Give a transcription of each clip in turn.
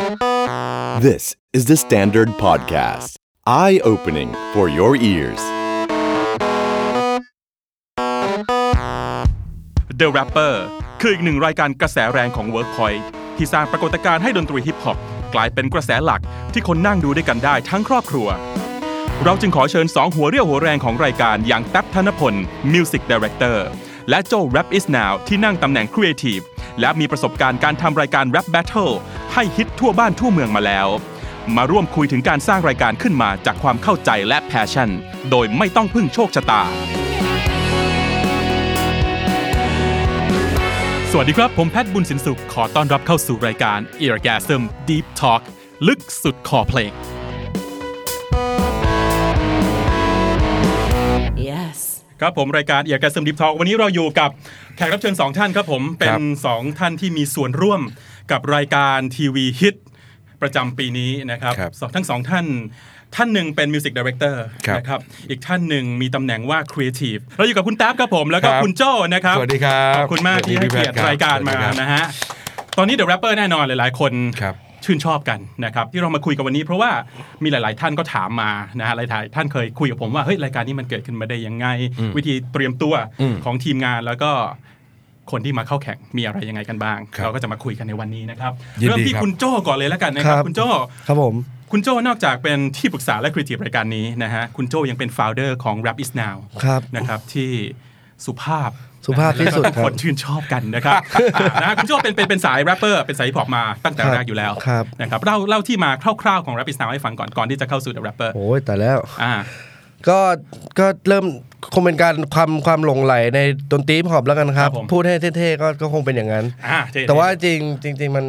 This is the Standard Podcast. Eye opening for your ears. The Rapper คืออีกหนึ่งรายการกระแสแรงของ Workpoint ที่สร้างปรากฏการณ์ให้ดนตรีฮิปฮอปกลายเป็นกระแสหลักที่คนนั่งดูด้วยกันได้ทั้งครอบครัว เราจึงขอเชิญ 2 หัวเรี่ยวหัวแรงของรายการอย่างแท็บธนพล Music Director และโจ Rap is Now ที่นั่งตำแหน่ง Creative และมีประสบการณ์การทำรายการ Rap Battle ให้ฮิตทั่วบ้านทั่วเมืองมาแล้ว มาร่วมคุยถึงการสร้างรายการขึ้นมาจากความเข้าใจและ Passion โดยไม่ต้องพึ่งโชคชะตา สวัสดีครับ ผมแพทย์บุญสินสุข ขอต้อนรับเข้าสู่รายการ Eargasm Deep Talk ลึกสุดคอเพลง ครับผมรายการ Eargasm Deep Talk วันนี้เราอยู่กับแขกรับเชิญสองท่านครับผมเป็นสองท่านที่มีส่วนร่วมกับรายการทีวีฮิตประจำปีนี้นะครับครับสองทั้งสองท่านท่านหนึ่งเป็น music director ครับนะครับ อีกท่านหนึ่งมีตำแหน่งว่าครีเอทีฟเราอยู่กับคุณแท็บครับผม แล้วก็ครับคุณโจ้นะครับ สวัสดีครับ ขอบคุณมากที่ให้เกียรติสวัสดีครับรายการมาสวัสดีครับนะฮะ ตอนนี้ The Rapper แน่นอนหลายๆคนครับ ชื่นชอบกันนะครับที่เรามาคุยกันวันนี้ เพราะว่ามีหลาย ๆ ท่านก็ถามมานะฮะหลายๆท่านเคยคุยกับผมว่าเฮ้ยรายการนี้มันเกิดขึ้นมาได้ยังไง วิธีเตรียมตัวอืมของทีมงานแล้วก็คนที่มาเข้าแข่งมีอะไรยังไงกันบ้างครับเราก็จะมาคุยกันในวันนี้นะครับยินดีเริ่มที่ครับคุณโจ้ก่อนเลยแล้วกันนะครับครับ คุณโจ้ครับผมคุณโจ้นอกจากเป็นที่ปรึกษาและครีเอทีฟรายการนี้นะฮะคุณโจ้ยังเป็น founder ของ Rap is Now ครับนะครับที่ สุภาพสุภาพที่สุดแล้วก็ครับคนชื่นชอบกันนะครับอ่านะฮะคุณโจ้เป็นเป็นเป็นสายแรปเปอร์เป็นสายฮิปฮอปมาตั้งแต่ครับแรกอยู่แล้วครับนะครับเล่าเล่าที่มาคร่าวๆของ Rap is Now ให้ฟังก่อนก่อนที่จะเข้าสู่ The Rapper โอ้ยแต่แล้วอ่าก็ก็เริ่มคงเป็นการความความหลงไหลในดนตรีฮิปฮอปแล้วกันครับครับผมพูดให้เท่ๆก็ก็คงเป็นอย่างนั้นอ่าเท่แต่ว่าจริงจริง ๆ มัน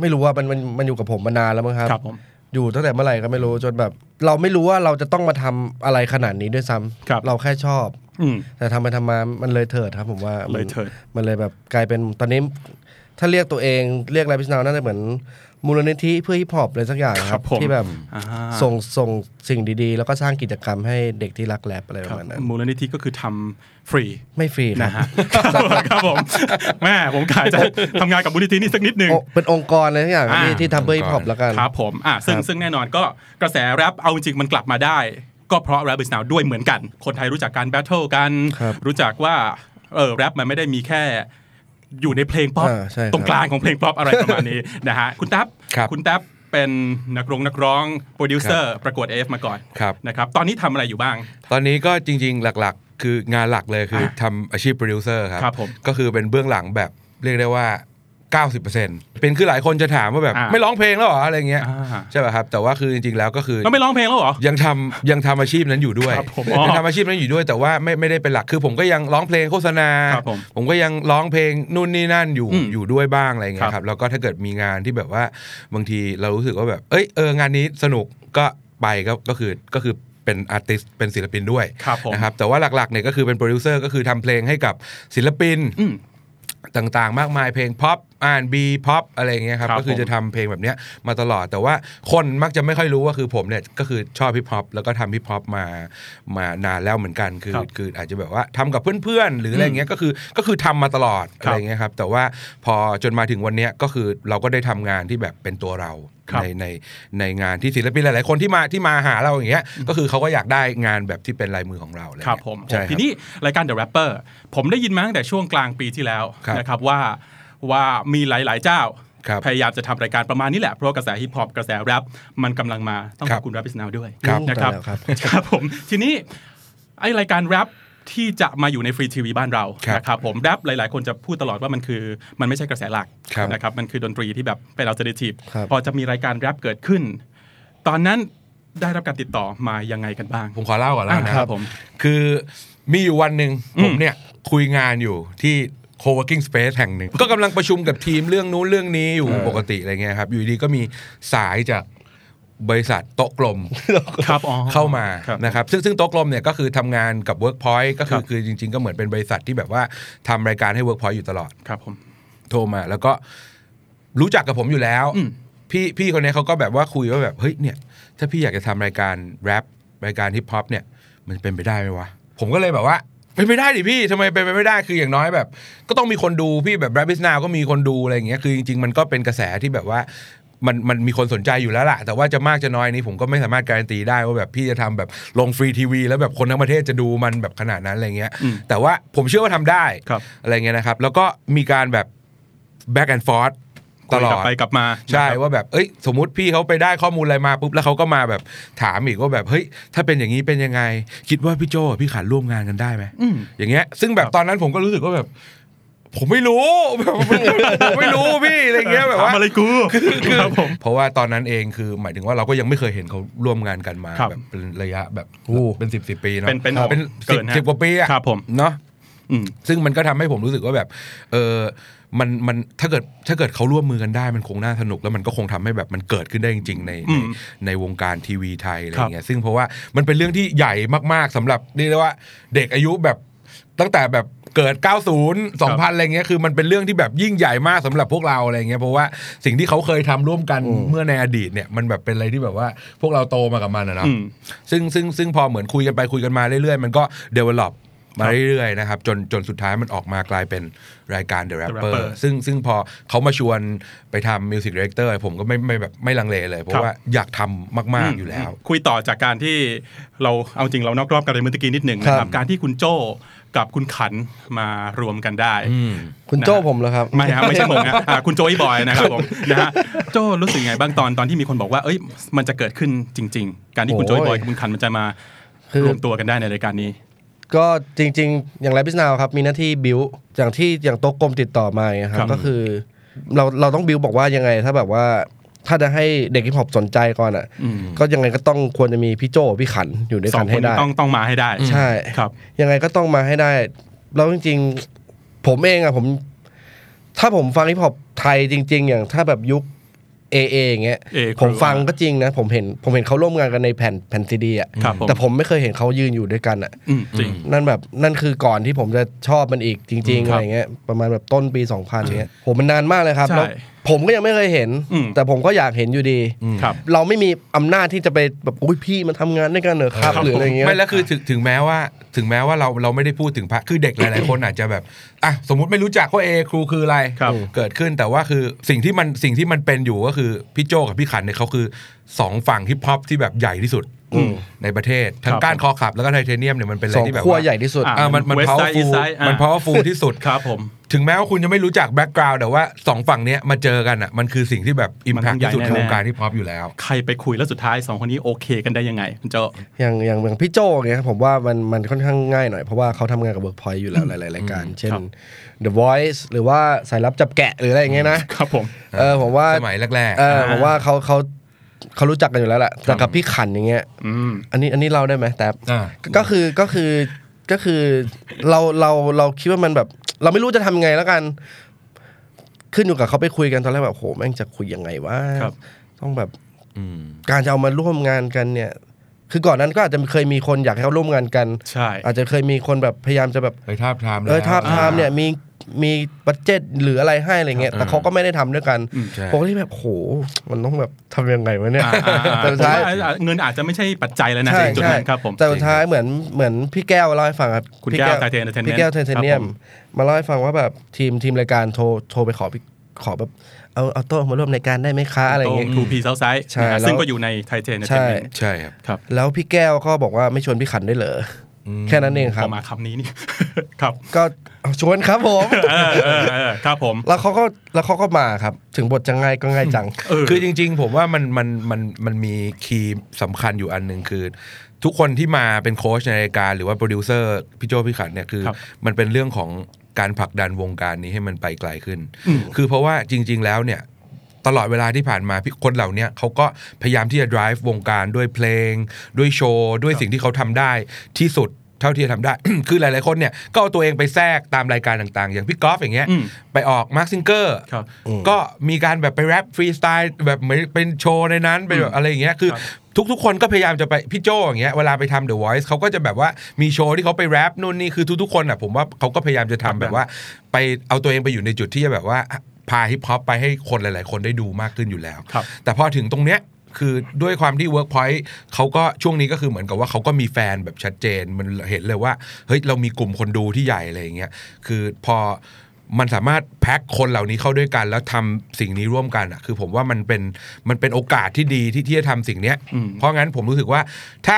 ไม่รู้ว่ามันมันมันอยู่กับผมมานานแล้วมั้งครับครับผมอยู่ตั้งแต่เมื่อไหร่ก็ไม่รู้จนแบบ เราไม่รู้ว่าเราจะต้องมาทำอะไรขนาดนี้ด้วยซ้ำครับเราแค่ชอบอืม แต่ทำไปทำมามันเลยเถิดครับผมว่ามันเลยเถิดมันเลยแบบกลายเป็นตอนนี้ถ้าเรียกตัวเองเรียก Rap is Now น่าจะเหมือนมูลนิธิเพื่อฮิปฮอปอะไรสักอย่างครัรับผมที่แบบอ่าส่งส่งสิ่งดีๆ แล้วก็สร้างกิจกรรมให้เด็กที่รักแรปอะไรครัระบมาณนั้นมูลนิธิก็คือทำฟรีไม่ฟรีครันะบฮะครับผมแม่ผมกายจะทำงานกับมูลนิธินี่สักนิดหนึ่งโอเป็นองค์กรอะไรทุกอย่างที่อ่าที่ทำเพื่อฮิปฮอปแล้วกันครับผมอะซึ่งครับซึ่งแน่นอนก็กระแสแรปเอาจริงๆมันกลับมาได้ ก็เพราะ Rap is Now ด้วยเหมือนกัน คนไทยรู้จักการ battle กันครับรู้จักว่าเออแรปมันไม่ได้มีแค่อยู่ในเพลงป๊อปอ่าใช่ครับตรงกลางของเพลงป๊อปอะไรประมาณนี้นะฮะคุณแท็บครับคุณแท็บเป็นนักร้องนักร้องโปรดิวเซอร์ประกวด AF มาก่อนครับนะครับตอนนี้ทำอะไรอยู่บ้าง ตอนนี้ก็จริง ๆ หลักๆ คืองานหลักเลยคือทำอาชีพโปรดิวเซอร์ครับครับผมก็คือเป็นเบื้องหลังแบบเรียกได้ว่า 90%เป็นคือหลายคนจะถามว่าแบบ อ่า ไม่ร้องเพลงแล้วเหรออะไรเงี้ยอ่าใช่ป่ะครับ แต่ว่าคือจริงๆแล้วก็คือ เราไม่ร้องเพลงแล้วเหรอ ยังทำยังทำอาชีพนั้นอยู่ด้วยครับผมอ๋อยังทำอาชีพนั้นอยู่ด้วยแต่ว่าไม่ไม่ได้เป็นหลักคือผมก็ยังร้องเพลงโฆษณา ครับผมผมก็ยังร้องเพลงนู่นนี่นั่นอยู่อืมอยู่ด้วยบ้างอะไรเงี้ครับครับแล้วก็ถ้าเกิดมีงานที่แบบว่าบางทีเรารู้สึกว่าแบบเอ้ยเอองานนี้สนุกก็ไปก็ก็คือก็คือเป็น artist เป็นศิลปินด้วยครับผม นะครับแต่ว่าหลักๆเนี่ยก็คือเป็นโปรดิวเซอร์ก็คือทำเพลงให้กับศิลปิน อืม ต่างๆ มากมายเพลงป๊อป R&B ป๊อปอะไรอย่างเงี้ยครับครับก็คือผม จะทำเพลงแบบเนี้ยมาตลอดแต่ว่าคนมักจะไม่ค่อยรู้ว่าคือผมเนี่ยก็คือชอบฮิปฮอปแล้วก็ทำฮิปฮอปมามานานแล้วเหมือนกันคือครับคืออาจจะแบบว่าทำกับเพื่อนๆ หรืออะไรเงี้ยก็คือก็คือทำมาตลอดครับอะไรเงี้ยครับแต่ว่าพอจนมาถึงวันเนี้ยก็คือเราก็ได้ทำงานที่แบบเป็นตัวเราครับ ในในในงานที่ศิลปินหลาย ๆ คนที่มาที่มาหาเราอย่างเงี้ยก็คือเขาก็อยากได้งานแบบที่เป็นลายมือของเราอะไเงี้ยครับผมใช่ครับทีนี้รายการ The Rapper ผมได้ยินมาตั้งแต่ช่วงกลางปีที่แล้วครับนะครับว่าว่ามีหลาย ๆ เจ้าครับพยายามจะทำรายการประมาณนี้แหละ เพราะว่ากระแสฮิปฮอปกระแสแรปมันกำลังมาต้องขครัอบบคุณ Rap is Now ด้วยครับนะครับได้แล้วครับครับผมทีนี้ไอรายการแรป ที่จะมาอยู่ในฟรีทีวีบ้านเราครับนะครับผมแรปหลาย ๆ คนจะพูดตลอดว่ามันคือมันไม่ใช่กระแสหลักครับนะครับมันคือดนตรีที่แบบเป็นอัลเทอร์เนทีฟครับพอจะมีรายการแรปเกิดขึ้น ตอนนั้นได้รับการติดต่อมายังไงกันบ้าง ผมขอเล่าก่อนแล้วนะอ่าครับผมคือมีอยู่วันหนึ่งอืมผมเนี่ยคุยงานอยู่ที่ co-working space แห่งหนึ่ง ก็กำลังประชุมกับทีมเรื่องนู้นเรื่องนี้อยู่ปกติอะไรเงี้ยครับ อยู่ดีก็มีสายจาก บริษัทโต๊ะกลมครับอ๋อเข้ามาครับนะครับซึ่งซึ่งโต๊ะกลมเนี่ยก็คือทำงานกับ Workpoint ก็คืครัอบคือจริง ๆ ก็เหมือนเป็นบริษัทที่แบบว่าทำรายการให้ Workpoint อยู่ตลอดครับผมโทรมา แล้วก็รู้จักกับผมอยู่แล้วอืมพี่พี่คนนี้เขาก็แบบว่าคุยว่าแบบเฮ้ยเนี่ย ถ้าพี่อยากจะทำรายการแรปรายการฮิปฮอปเนี่ย มันเป็นไปได้ไหมวะผมก็เลยแบบว่าเป็นไปได้ดิพี่ทำไมเป็นไปไม่ได้คืออย่างน้อยแบบ ก็ต้องมีคนดูพี่แบบ Rabbit Now ก็มีคนดูอะไรอย่างเงี้ยคือจริงๆมันก็เป็นกระแสที่แบบว่า มันมันมีคนสนใจอยู่แล้วล่ะ แต่ว่าจะมากจะน้อยนี้ผมก็ไม่สามารถการันตีได้ว่าแบบพี่จะทำแบบลงฟรีทีวี แล้วแบบคนทั้งประเทศจะดูมันแบบขนาดนั้นอะไรเงี้ยอืมแต่ว่าผมเชื่อว่าทำได้ครับอะไรเงี้ยนะครับ แล้วก็มีการแบบ back and forth ตลอคุยกดลับไปกลับมาใช่นะครับว่าแบบเอ้ย สมมุติพี่เขาไปได้ข้อมูลอะไรมาปุ๊บแล้วเขาก็มาแบบถามอีกว่าแบบเฮ้ยถ้าเป็นอย่างนี้เป็นยังไง คิดว่าพี่โจกับพี่ขันร่วมงานกันได้ไหมอืมอย่างเงี้ยซึ่งแบบตอนนั้นผมก็รู้สึกว่าแบบ ผมไม่รู้แบบผมไม่รู้พี่อะไรเงี้ยแบบว่าถามอะไรกูครับผมเพราะว่าตอนนั้นเองคือหมายถึงว่าเราก็ยังไม่เคยเห็นเขาร่วมงานกันมาครับแบบเป็นระยะแบบโอ้เป็นสิบสิบปีเนาะเป็นเป็นเป็นเกิสิบนฮะสิบกว่าปีอะครับผมเนาะอืมซึ่งมันก็ทำให้ผมรู้สึกว่าแบบ เออมันมันถ้าเกิดถ้าเกิดเขาร่วมมือกันได้มันคงน่าสนุกแล้วมันก็คงทำให้แบบมันเกิดขึ้นได้จริง ๆ ในอืในมในวงการทีวีไทยอะไรครับเงี้ยซึ่งเพราะว่ามันเป็นเรื่องที่ใหญ่มาก ๆสำหรับเรียกได้ว่า เด็กอายุแบบตั้งแต่แบบ เกิด 90 2000 อะไรเงี้ยคือมันเป็นเรื่องที่แบบยิ่งใหญ่มากสำหรับพวกเราอะไรเงี้ยเพราะว่าสิ่งที่เขาเคยทำร่วมกันเมื่อในอดีตเนี่ยมันแบบเป็นอะไรที่แบบว่าพวกเราโตมากับมันอะเนาะอืมซึ่งซึ่งซึ่งพอเหมือนคุยกันไปคุยกันมาเรื่อยๆ มันก็ develop มาเรื่อยๆนะครับจนจนสุดท้ายมันออกมากลายเป็นรายการ The Rapper Rapper ซึ่งซึ่งพอเขามาชวนไปทำ Music Director ผมก็ไม่ไม่แบบไม่ลังเลเลย เพครัราะบว่าอยากทำมาก ๆ อยู่แล้ว คุยต่อจากการที่เราเอาจริงเรานอกรอบกันเลยเมื่อกี้นิดหนึ่งนะคครัรับบการที่คุณโจ้กับคุณขันมารวมกันได้ คุณโจ้ผมเหรอครับ ไม่ครับไม่ใช่ผมนะอ่าคุณโจอีบอยนะครับผมนะฮะโจรู้สึกไงบ้างตอนตอนที่มีคนบอกว่าเอ้ยมันจะเกิดขึ้นจริง ๆ การที่คุณโจโอ้อียบอยกับคุณขันมันจะมาคือรวมตัวกันได้ในรายการนี้ ก็จริง ๆ อย่างไรพิสนาวครับมีหน้าที่บิวอย่างที่อย่างโต๊ะกลมติดต่อมาอย่างเงี้ยคครัรับบ ก็คือ เราเราต้องบิวบอกว่ายังไง ถ้าแบบว่า ถ้าจะให้เด็กฮิปฮอปสนใจก่อนอะ อืมก็ยังไงก็ต้องควรจะมีพี่โจพี่ขันอยู่ด้วยสอกังนคให้นได้ต้องต้องมาให้ได้ใช่ ครับ ยังไงก็ต้องมาให้ได้ แล้วจริง ๆ ผมเองอะผม ถ้าผมฟังฮิปฮอปไทยจริง ๆ อย่างถ้าแบบยุค เอเออย่างเงี้ย A ผมฟังก็จริงนะ ผมเห็นผมเห็นเขาร่วมงานกันในแผ่นแผ่นซีดีอะครับผมแต่ผมไม่เคยเห็นเขายืนอยู่ด้วยกันอะอืมจริงนั่นแบบนั่นคือก่อนที่ผมจะชอบมันอีกจริงๆครัอะบไรเงี้ยประมาณแบบต้นปี 2000เงี้ยโหมันนานมากเลยครับใช่แล้ว ผมก็ยังไม่เคยเห็น อืมแต่ผมก็อยากเห็นอยู่ดี ครับ เราไม่มีอำนาจที่จะไปแบบอุ้ยพี่มาทำงานด้วยกันเหรอครับครับ หรืออะไรเงี้ย ไม่แล้วคือถึงถึงแม้ว่าถึงแม้ว่าเราเราไม่ได้พูดถึงพระคือเด็กหลายๆ คนอาจจะแบบอะสมมติไม่รู้จักว่าเอครูคืออะไรครับ เกิดขึ้นแต่ว่าคือสิ่งที่มันสิ่งที่มันเป็นอยู่ก็คือพี่โจกับพี่ขันเนี่ยเขาคือสองฝั่งฮิปฮอปที่แบบใหญ่ที่สุด ในประเทศทั้คงรับก้านคอขับแล้วก็ไทเทเนียมเนี่ยมันเป็นอะไรสองที่แบบขั้วว่าใหญ่ที่สุดอะอ่ามันมัน West Side powerful East Side อะมัน powerful ที่สุดครับผมถึงแม้ว่าคุณจะไม่รู้จักแบ็กกราวด์แต่ว่าสองฝั่งเนี้ยมาเจอกันอะมันคือสิ่งที่แบบอิมมันแพต้คองใหญ่ที่สุดในแน่ๆวงการฮิปฮอปอยู่แล้ว ใครไปคุยแล้วสุดท้ายสองคนนี้โอเคกันได้ยังไงคุณโจอย่างอย่างอย่างพี่โจเงี้ยผมว่ามันมันค่อนข้างง่ายหน่อย เพราะว่าเขาทำงานกับ Workpoint อยู่แล้วหลายๆรายการ เช่นครับ The Voice หรือว่าสายลับจับแกะหรืออะไรอย่างเงี้ยนะครับผมเออผมว่าสมัยแรกเออผมว่าเขาเขา เขารู้จักกันอยู่แล้วแหละแต่กับพี่ขันอย่างเงี้ยอืมอันนี้อันนี้เราได้ไหมแต่อ่าก็คือก็คือก็คือเราเราเราคิดว่ามันแบบ เราไม่รู้จะทำยังไงแล้วกัน ขึ้นอยู่กับเขาไปคุยกันตอนแรกแบบโหแม่งจะคุยยังไงวะครับต้องแบบอืมการจะเอามาร่วมงานกันเนี่ย คือก่อนนั้นก็อาจจะเคยมีคนอยากให้เขาร่วมงานกันใช่อาจจะเคยมีคนแบบพยายามจะแบบไปทาบทามเออทาบทามเนี่ยมี มีบัตเจ็ตหรืออะไรให้อะไรเงี้ย แต่เขาก็ไม่ได้ทำด้วยกันอืมใช่ผมก็ที่แบบโห มันต้องแบบทำยังไงวะเนี่ยอ่าอ่าอ่าแต่สุดท้ายผมว่าเงินอาจจะไม่ใช่ปัจจัยแล้วนะใช่ในจุดใช่นั้นครับผมแต่สุดท้ายเหมือนเหมือนพี่แก้วเล่าให้ฟังครับคุณพี่แก้ว Titanium พี่แก้วไทเทเนียครับมผมมาเล่าให้ฟังว่าแบบทีมทีมรายการโทรโทรไปขอพี่ขอแบบเอาเอาโต้มาร่วมรายการได้ไหมคะอะไรตรเงี้งยทูพีเซาไซด์ใช่แล้วซึ่งก็อยู่ในไทเทนใช่ใช่ครับครับ แล้วพี่แก้วก็บอกว่าไม่ชวนพี่ขันได้เหรออ แค่นั้นเองคพรับอมาคำนี้นี่ครับ ก็เอาชวนครับผมเออเออเออครับผม แล้วเขาก็แล้วเขาก็มาครับ ถึงบทจะง่ายก็ง่ายจังเออคือจริง ๆ ผมว่ามันมันมันมันมี key สำคัญอยู่อันหนึ่งคือ ทุกคนที่มาเป็นโค้ชในรายการหรือว่าโปรดิวเซอร์พี่โจพี่ขันเนี่ยคือครับมันเป็นเรื่องของการผลักดันวงการนี้ให้มันไปไกลขึ้น คือเพราะว่าจริง ๆ แล้วเนี่ย ตลอดเวลาที่ผ่านมาพี่คนเหล่าเนี้ยเขาก็พยายามที่จะ drive วงการด้วยเพลง ด้วยโชว์ ด้วยสิ่งที่เขาทำได้ที่สุดเท่าที่จะทำได้ คือหลาย ๆ คนเนี่ย ก็เอาตัวเองไปแทรกตามรายการต่าง ๆ อย่างพี่กอล์ฟอย่างเงี้ยอืมไปออก Mask Singer ครับก็มีการแบบไปแรปฟรีสไตล์แบบเหมือนเป็นโชว์ในนั้นเป็นแบบอะไรอย่างเงี้ย คือครับทุก ๆ คนก็พยายามจะไปพี่โจอย่างเงี้ย เวลาไปทำ The Voice เขาก็จะแบบว่ามีโชว์ที่เขาไปแรปนู่นนี่ คือทุก ๆ คนอะผมว่าเขาก็พยายามจะทำแบบว่า ไปเอาตัวเองไปอยู่ในจุดที่จะแบบว่า พาฮิปฮอปไปให้คนหลาย ๆ คนได้ดูมากขึ้นอยู่แล้วครับแต่พอถึงตรงเนี้ยคือด้วยความที่ Workpoint เขาก็ช่วงนี้ก็คือเหมือนกับว่าเขาก็มีแฟนแบบชัดเจนมันเห็นเลยว่าเฮ้ยเรามีกลุ่มคนดูที่ใหญ่อะไรอย่างเงี้ยคือพอมันสามารถแพ็คคนเหล่านี้เข้าด้วยกัน แล้วทำสิ่งนี้ร่วมกันอะ คือผมว่ามันเป็นมันเป็นโอกาสที่ดีที่ที่จะทำสิ่งเนี้ยอืมเพราะงั้นผมรู้สึกว่าถ้า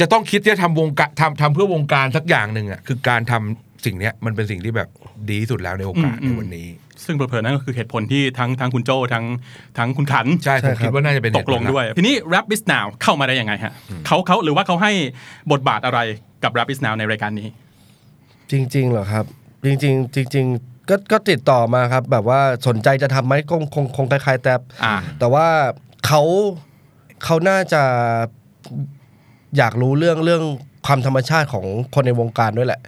จะต้องคิดที่จะทำวงการทำทำเพื่อวงการสักอย่างหนึ่งอะคือการทำสิ่งเนี้ยมันเป็นสิ่งที่แบบดีที่สุดแล้วในโอกาสในวันนี้ ซึ่งเผลอๆนั่นก็คือเหตุผลที่ทั้งทั้งคุณโจทั้งทั้งคุณขันใช่ใช่ผมครับคิดว่าน่าจะเป็นตกลงด้วย ทีนี้ Rap Is Now เข้ามาได้ยังไงฮะเขาเขาหรือว่าเขาให้บทบาทอะไรกับ Rap Is Now ในรายการนี้ จริงๆเหรอครับ จริง ๆ จริง ๆก็ก็ติดต่อมาครับ แบบว่าสนใจจะทำไหมคงคงคงคล้ายๆ แต่อ่าแต่ว่าเขาเขาน่าจะอยากรู้เรื่องเรื่องความธรรมชาติของคนในวงการด้วยแหละ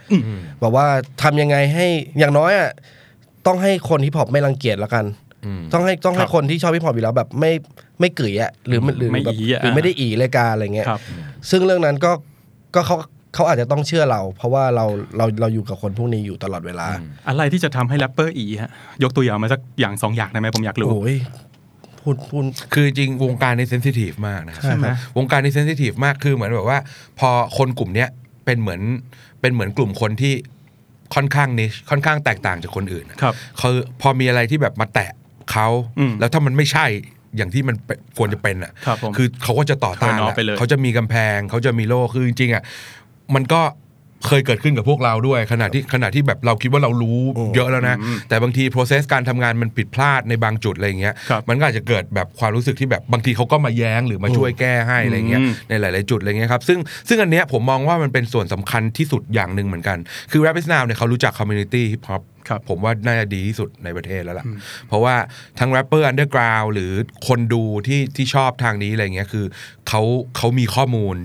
แบบว่าทำยังไงให้อย่างน้อยอะ ต้องให้คนฮิปฮอปไม่รังเกียจแล้วกันอืมต้องให้ต้องให้ครับคนที่ชอบฮิปฮอปอยู่แล้วแบบไม่ไม่เกยอะหรือหรือไม่แบบอีอะหรือไม่ได้อีรายการอะไรเงี้ยครับซึ่งเรื่องนั้นก็ก็เขาเขาอาจจะต้องเชื่อเรา เพราะว่าเราเราเราอยู่กับคนพวกนี้อยู่ตลอดเวลา อะไรที่จะทำให้แรปเปอร์อีฮะยกตัวอย่างมาสักอย่างสองอย่างได้ไหมผมอยากรู้โอ้ยพูดพูดคือจริงวงการนี้เซนซิทีฟมากนะครับใช่ไหมวงการนี้เซนซิทีฟมากคือเหมือนแบบว่า พอคนกลุ่มเนี้ยเป็นเหมือนเป็นเหมือนกลุ่มคนที่ ค่อนข้างนิชค่อนข้างแตกต่างจากคนอื่นอะครับคือพอมีอะไรที่แบบมาแตะเขาอืมแล้วถ้ามันไม่ใช่อย่างที่มันเป็นควรจะเป็นอะครับผมคือเขาก็จะต่อต้าน Turn off ละไปเลยเขาจะมีกำแพงเขาจะมีโล่คือจริงๆอะมันก็ เคยเกิดขึ้นกับพวกเราด้วยขณะที่ขณะที่แบบเราคิดว่าเรารู้เยอะแล้วนะ แต่บางที process การทำงานมันผิดพลาดในบางจุดอะไรอย่างเงี้ยครับมันก็อาจจะเกิดแบบความรู้สึกที่แบบบางทีเขาก็มาแย้งหรือมาช่วยแก้ให้อะไรเงี้ยอืมในหลาย ๆ จุดอะไรเงี้ยครับซึ่งซึ่งอันเนี้ยผมมองว่ามันเป็นส่วนสำคัญที่สุดอย่างหนึ่งเหมือนกัน คือ Rap is Now เนี่ยเขารู้จัก community hip hop ครับผมว่าน่าจะดีที่สุดในประเทศแล้วล่ะ เพราะว่าทั้งแรปเปอร์ underground หรือคนดูที่ที่ชอบทางนี้อะไรเงี้ยคือเขาเขามีข้อมูล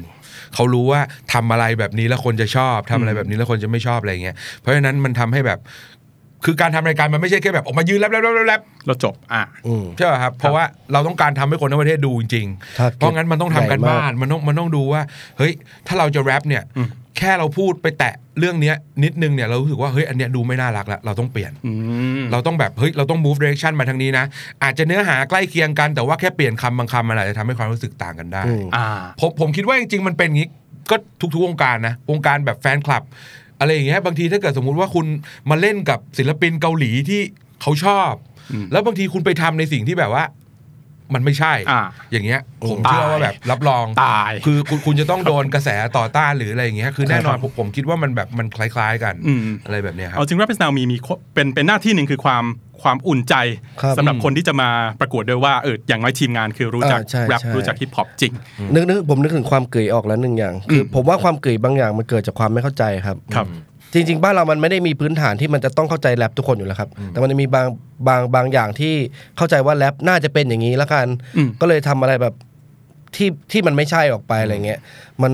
เขารู้ว่าทำอะไรแบบนี้แล้วคนจะชอบทำอะไรแบบนี้แล้วคนจะไม่ชอบอะไรเงี้ยเพราะฉะนั้นมันทำให้แบบคือการทำรายการมันไม่ใช่แค่แบบออกมายืนแรปแรปแรปแรปแรปเราจบอ่าอืมใช่ป่ะครับ เพราะว่าเราต้องการทำให้คนทั้งประเทศดูจริง Target ๆเพราะงั้นมันต้องทำกันใหญ่มากบ้านมันต้องมันต้องดูว่า เฮ้ย ถ้าเราจะแรปเนี่ย แค่เราพูดไปแตะเรื่องเนี้ยนิดนึงเนี่ยเรารู้สึกว่าเฮ้ยอันเนี้ยดูไม่น่ารักแล้วเราต้องเปลี่ยนอืมเราต้องแบบเฮ้ยเราต้อง move direction มาทางนี้นะอาจจะเนื้อหาใกล้เคียงกันแต่ว่าแค่เปลี่ยนคำบางคำมันอาจจะทำให้ความรู้สึกต่างกันได้อืมอ่า ผมผมคิดว่าจริงๆ มันเป็นอย่างนี้ก็ทุกๆวงการนะวงการแบบแฟนคลับ อะไรอย่างเงี้ยบางทีถ้าเกิดสมมุติว่าคุณมาเล่นกับศิลปินเกาหลีที่เขาชอบอืมแล้วบางทีคุณไปทำในสิ่งที่แบบว่า มันไม่ใช่อ่าอย่างเงี้ยผมตายเชื่อว่าแบบรับรองตาย คือคุณคุณจะต้องโดนกระแสต่อต้านหรืออะไรอย่างเงี้ยคือแน่นอนครับผมผมคิดว่ามันแบบมันคล้ายๆกันอืมอะไรแบบเนี้ยครับเอาจริง Rap Is Now มีมีเป็นเป็นหน้าที่หนึ่งคือความความอุ่นใจครับสำหรับคนที่จะมาประกวดด้วยว่าเอออย่างน้อยทีมงานคือรู้จักอ่าใช่แรปใช่รู้จักฮิปฮอปจริงนึกนึกผมนึกถึงความเกยออกแล้วหนึ่งอย่างคืออผมว่าความเกยบางอย่างมันเกิดจากความไม่เข้าใจครับครับ จริง ๆ บ้านเรามันไม่ได้มีพื้นฐานที่มันจะต้องเข้าใจแรปทุกคนอยู่แล้วครับ แต่มันจะมีบางบางบางอย่างที่เข้าใจว่าแรปน่าจะเป็นอย่างนี้แล้วกันอืมก็เลยทำอะไรแบบที่ที่มันไม่ใช่ออกไปอะไรเงี้ยมัน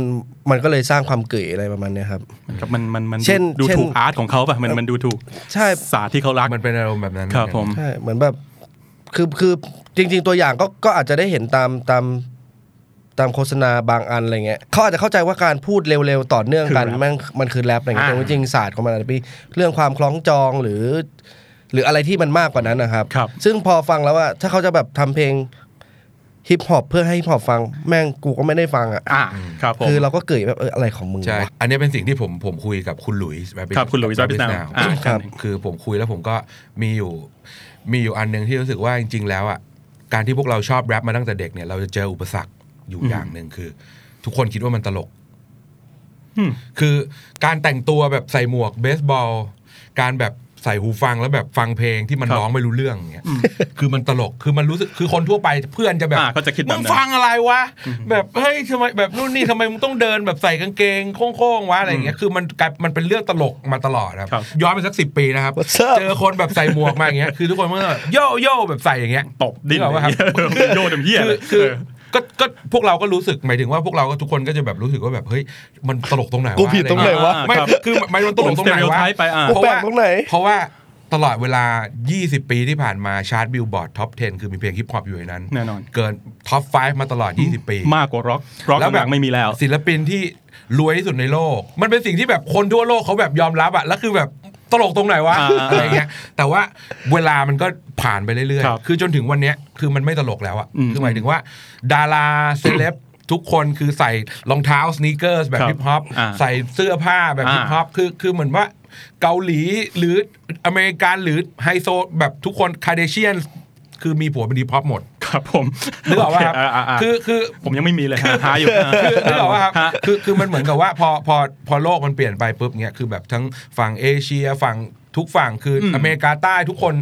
มันก็เลยสร้างความเกยอะไรประมาณเนี้ยครับครับมันมันมันเช่นดูเช่นถูกอาร์ตของเขาป่ะมันมันดูถูกใช่ศาสตร์ที่เขารักมันเป็นอารมณ์แบบนั้นครับผมใช่เหมือนแบบคือคือจริง ๆ ตัวอย่างก็ก็อาจจะได้เห็นตามตาม ตามโฆษณาบางอันอะไรเงี้ยเขาอาจจะเข้าใจว่าการพูดเร็วๆต่อเนื่องกันคือแรปแม่งมันคือแรปอะไรเงี้ยอ่าแต่ว่าจริงๆศาสตร์ของมันอาจจะเป็นเรื่องความคล้องจองหรือ หรืออะไรที่มันมากกว่านั้นนะครับครับซึ่งพอฟังแล้วว่าถ้าเขาจะแบบทำเพลงฮิปฮอปเพื่อให้ฮิปฮอปฟังแม่งกูก็ไม่ได้ฟังอะอ่าครับผมคือเราก็เกยแบบเอออะไรของมึงใช่วะอันนี้เป็นสิ่งที่ผมผมคุยกับคุณหลุยส์ Rabbit ครับคุณหลุยส์ Rabbit Rabbit Now Now อ่าครับคือผมคุยแล้วผมก็มีอยู่ มีอยู่อันหนึ่งที่รู้สึกว่าจริง ๆ แล้วอะการที่พวกเราชอบแรปมาตั้งแต่เด็กเนี่ยเราจะเจออุปสรรค อยู่อย่างหนึ่งคือ ทุกคนคิดว่ามันตลกอืมคือการแต่งตัวแบบใส่หมวกเบสบอล การแบบใส่หูฟังแล้วแบบฟังเพลงที่มันครับร้องไม่รู้เรื่องอย่างเงี้ยคือมันตลกคือมันรู้สึกคือคนทั่วไปเพื่อนจะแบบอ่าเขาจะคิดแบบมึนั้งนฟังอะไรวะแบบเฮ้ยทำไมแบบนู่นนี่ทำไมมึงต้องเดินแบบใส่กางเกงโค้งๆวะอะไรอย่างเงี้ยคือมันกลายมันเป็นเรื่องตลกมาตลอดครับครับย้อนไปสักสิบปีนะครับ What's up? เจอคนแบบใส่หมวกมาอย่างเงี้ยคือทุกคนมันก็แบบโย่โย่แบบใส่อย่างเงี้ยตบดิ้นนึกออกปะครับโยนเต็มเหี้ยคืเลอยคือ ก็ก็พวกเราก็รู้สึกหมายถึงว่าพวกเราก็ทุกคนก็จะแบบรู้สึกว่าแบบเฮ้ยมันตลกตรงไหนวะกูผิดตรงไหนวะไม่ครับคือมันมันตลกตรงไหนวะ stereotype ไปอะกูแปลกตรงไหนเพราะว่าตลอดเวลา 20 ปีที่ผ่านมาชาร์ต Billboard top 10 คือมีเพลงฮิปฮอปอยู่ในนั้น แน่นอน เกิน top 5 มาตลอด 20 ปี มากกว่าร็อกร็อกแล้วแบบหลังไม่มีแล้ว ศิลปินที่รวยที่สุดในโลก มันเป็นสิ่งที่แบบคนทั่วโลกเขาแบบยอมรับอะแล้วคือแบบ ตลกตรงไหนวะอ่าอะไรเงี้ยแต่ว่าเวลามันก็ผ่านไปเรื่อยครับๆคือจนถึงวันเนี้ยคือมันไม่ตลกแล้วอะอืมคือหมายถึงว่า ดาราเซเลบทุกคนคือใส่รองเท้าสน e เกอร์สแบบครับฮิปฮอปอ่าใส่เสื้อผ้าแบบอ่าฮิปฮอปคือคือเหมือนว่าเกาหลีหรืออเมริกันหรือไฮโซแบบทุกคน Kardashian คือมีผัวเป็นฮิปฮอปหมดครับผมนึกออกป่ะครับโเาๆๆคือคือผมยังไม่มีเลยฮะหาอยู่คือนึกออกป่ะครับฮะคือคือมันเหมือนกับว่าพอพอพอโลกมันเปลี่ยนไปปุ๊บเนี้ยคือแบบทั้งฝั่งเอเชียฝั่งทุกฝั่งคืออมอเมริกาใต้ทุกคน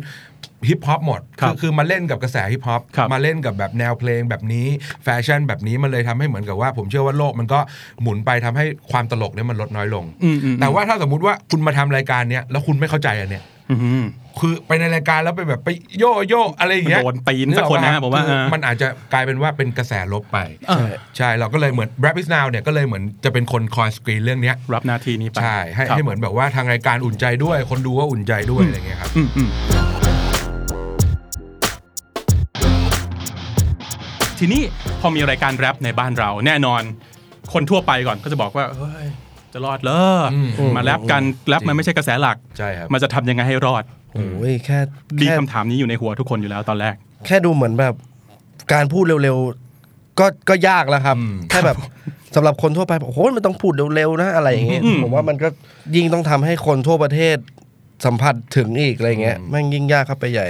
ฮิปฮอปหมดครับคือคือมาเล่นกับกระแสฮิปฮอปครับมาเล่นกับแบบแนวเพลงแบบนี้แฟชั่นแบบนี้มันเลยทำให้เหมือนกับว่า ผมเชื่อว่าโลกมันก็หมุนไปทำให้ความตลกเนี่ยมันลดน้อยลงอืมอืมแต่ว่าถ้าสมมุติว่าคุณมาทำรายการเนี้ยแล้วคุณไม่เข้าใจอันเนี้ยอืม คือไปในรายการแล้วไปแบบไปโยโย่อะไรอย่างเงี้ยโดนตีนสักคนนะผมว่าคือเออมันอาจจะกลายเป็นว่าเป็นกระแสลบไปเออใช่เราก็เลยเหมือน Rap is now เนี่ยก็เลยเหมือนจะเป็นคนคอยสกรีนเรื่องเนี้ยรับหน้าที่นี้ไปใช่ให้ครับให้เหมือนแบบว่าทางรายการอุ่นใจด้วย คนดูก็อุ่นใจด้วยอะไรเงี้ยครับอืมอืมทีนี้พอมีรายการแรปในบ้านเราแน่นอนคนทั่วไปก่อนก็จะบอกว่าเฮ้ย จะรอดเหรออมมาแรปกันแรปมันไม่ใช่กระแสหลักใช่ครับมันจะทำยังไงให้รอดโอ้ยแค่ดีแค่คำถามนี้อยู่ในหัวทุกคนอยู่แล้วตอนแรก แค่ดูเหมือนแบบการพูดเร็วๆก็ก็ยากแล้วครับอืมแค่แบบสำหรับคนทั่วไปบอกโอ้ยมันต้องพูดเร็วๆนะอะไรอย่างเงี้ยอืมผมว่ามันก็ยิ่งต้องทำให้คนทั่วประเทศสัมผัสถึงอีกอะไรเงี้ยแม่งยิ่งยากเข้าไปใหญ่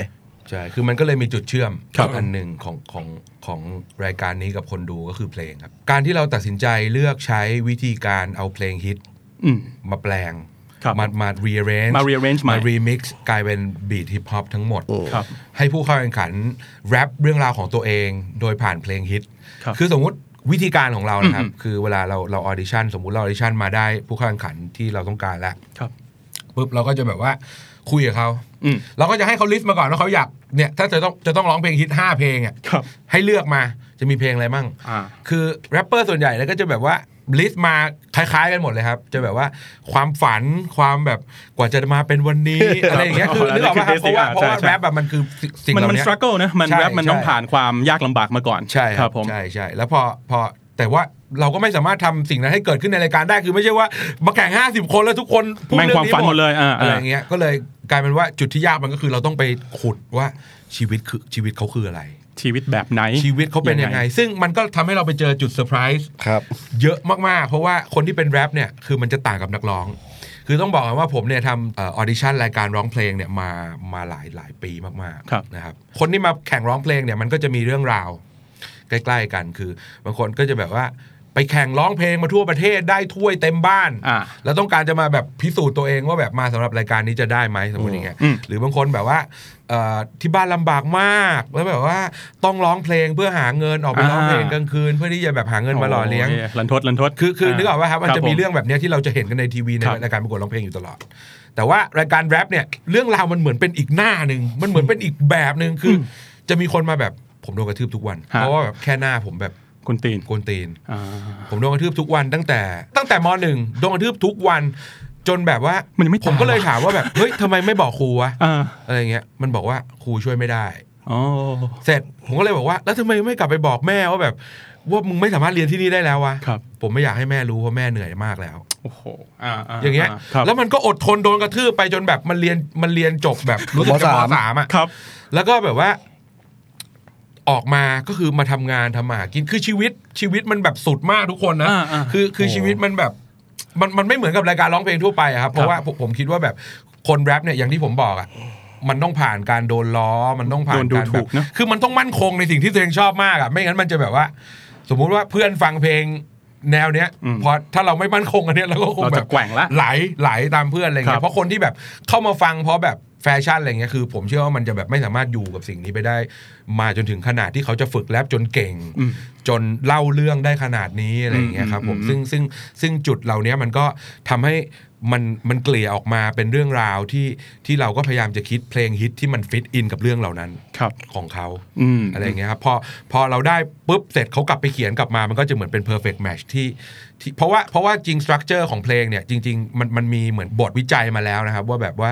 ใช่ คือมันก็เลยมีจุดเชื่อมครับอันหนึ่งของของของรายการนี้กับคนดูก็คือเพลงครับ การที่เราตัดสินใจเลือกใช้วิธีการเอาเพลงฮิตอืมมาแปลงครับมามา rearrange มา rearrange ใหม่มา remix กลายเป็นบีทฮิปฮอปทั้งหมดครับให้ผู้เข้าแข่งขันแรปเรื่องราวของตัวเองโดยผ่านเพลงฮิตครับคือสมมุติวิธีการของเรานะครับอืมคือเวลาเราเราออดิชั่นสมมุติเราออดิชั่นมาได้ผู้เข้าแข่งขันที่เราต้องการแล้วครับปุ๊บเราก็จะแบบว่า คุยกับเขาอืมเราก็จะให้เขา list มาก่อนว่าเขาอยากเนี่ยถ้าจะต้องจะต้องร้องเพลงฮิต5เพลงอะครับให้เลือกมาจะมีเพลงอะไรมั่งอ่าคือแรปเปอร์ส่วนใหญ่แล้วก็จะแบบว่า list มาคล้ายๆกันหมดเลยครับ จะแบบว่าความฝันความแบบกว่าจะมาเป็นวันนี้อะไรอย่างเงี้ยคืออ๋อนึกออกไหมครับอันนี้คือเพราะว่า basic เพราะว่าใช่แรปแบบมันคือสิ่งเหล่านี้มัน มัน struggle นะมันใช่แรปมันต้องใช่ผ่านความยากลำบากมาก่อนใช่ครับผมใช่ใช่แล้วพอพอแต่ว่าเราก็ไม่สามารถทำสิ่งนั้นให้เกิดขึ้นในรายการได้คือไม่ใช่ว่ามาแข่ง 50 คนแล้วทุกคนพูดแม่งเรื่องความฝันหมดเลยอ่าอะไรอย่างเงี้ยก็เลย กลายเป็นว่าจุดที่ยากมันก็คือเราต้องไปขุดว่าชีวิตคือชีวิตเขาคืออะไร ชีวิตแบบไหน ชีวิตเขาเป็นยังไง ซึ่งมันก็ทำให้เราไปเจอจุดเซอร์ไพรส์ครับเยอะมากๆ เพราะว่าคนที่เป็นแรปเนี่ยคือมันจะต่างกับนักร้อง คือต้องบอกก่อนว่าผมเนี่ยทำออดิชั่นรายการร้องเพลงเนี่ยมามาหลายหลายปีมากครับๆนะครับคนที่มาแข่งร้องเพลงเนี่ยมันก็จะมีเรื่องราว ใกล้ ๆ กันคือบางคนก็จะแบบว่า ไปแข่งร้องเพลงมาทั่วประเทศได้ถ้วยเต็มบ้าน อ่า แล้วต้องการจะมาแบบพิสูจน์ตัวเองว่าแบบมาสำหรับรายการนี้จะได้ไหมสมมติอย่างเงี้ยอืม หรือบางคนแบบว่าเอ่อที่บ้านลำบากมากแล้วแบบว่าต้องร้องเพลงเพื่อหาเงินออกไปร้องเพลงกลางคืน เพื่อที่จะแบบหาเงินมาหล่อเลี้ยงโลันทดลันทดคือคือนึกออกว่าครับมันจะมีผ เรื่องแบบเนี้ยที่เราจะเห็นกันในทีวีในครับ รายการประกวดร้องเพลงอยู่ตลอด แต่ว่ารายการแรปเนี่ยเรื่องราวมันเหมือนเป็นอีกหน้าหนึ่งมันเหมือนเป็นอีกแบบหนึ่งคืออจะมีคนมาแบบผมโดนกระทืบทุกวัน ฮะเพราะว่าแบบแค่หน้าผมแบบ คุณตีนโกนตีนอ่าผมโดนกระทืบทุกวันตั้งแต่ ตั้งแต่มหนึ่งโดนกระทืบทุกวัน จนแบบว่ามันยังไม่ผมก็เลยตายถามว่าแบบเฮ้ยทำไมไม่บอกครูวะอ่าอะไรเงี้ยมันบอกว่าครูช่วยไม่ได้อ๋อเสร็จผมก็เลยบอกว่า แล้วทำไมไม่กลับไปบอกแม่ว่าแบบว่ามึงไม่สามารถเรียนที่นี่ได้แล้ววะครับผมไม่อยากให้แม่รู้เพราะแม่เหนื่อยมากแล้วโอ้โหอ่าอย่างเงี้ยครับแล้วมันก็อดทนโดนกระทืบไปจนแบบมันเรียนมันเรียนจบแบบรู้สึกจะมมสามสามอะครับ แล้วก็แบบว่า ออกมาก็คือมาทำงานทำมาหากินคือชีวิตชีวิตมันแบบสุดมากทุกคนนะอ่าอ่าคือคือชีวิตมันแบบมันมันไม่เหมือนกับรายการร้องเพลงทั่วไปอะครับเพราะว่าผมผมคิดว่าแบบคนแรปเนี่ยอย่างที่ผมบอกอะมันต้องผ่านการโดนล้อ มันต้องผ่านโดนดูการถูแบบกนะคือมันต้องมั่นคงในสิ่งที่ตัวเองชอบมากอะ ไม่งั้นมันจะแบบว่า สมมุติว่าเพื่อนฟังเพลงแนวเนี้ยอืมพอถ้าเราไม่มั่นคงอันเนี้ยเราก็คงเราจะแบบแกว่งละไหลไหลตามเพื่อนอะไรเงี้รัยบเพราะคนที่แบบเข้ามาฟังเพราะแบบ แฟชั่นอะไรเงี้ยคือผมเชื่อว่ามันจะแบบไม่สามารถอยู่กับสิ่งนี้ไปได้ มาจนถึงขนาดที่เขาจะฝึกแรปจนเก่งอืมจนเล่าเรื่องได้ขนาดนี้อะไรอย่างเงี้ยครับผมอืมซึ่งซึ่งซึ่งจุดเหล่านี้มันก็ทำให้มันมันเกลี่ยออกมาเป็นเรื่องราวที่ที่เราก็พยายามจะคิดเพลงฮิตที่มัน fit in กับเรื่องเหล่านั้นครับของเขาอืมอะไรอย่างเงี้ยครับพอพอเราได้ปุ๊บเสร็จเขากลับไปเขียนกลับมามันก็จะเหมือนเป็น perfect match ที่ที่เพราะว่าเพราะว่าจริง structure ของเพลงเนี่ยจริง ๆ มันมันมีเหมือนบทวิจัยมาแล้วนะครับ ว่าแบบว่า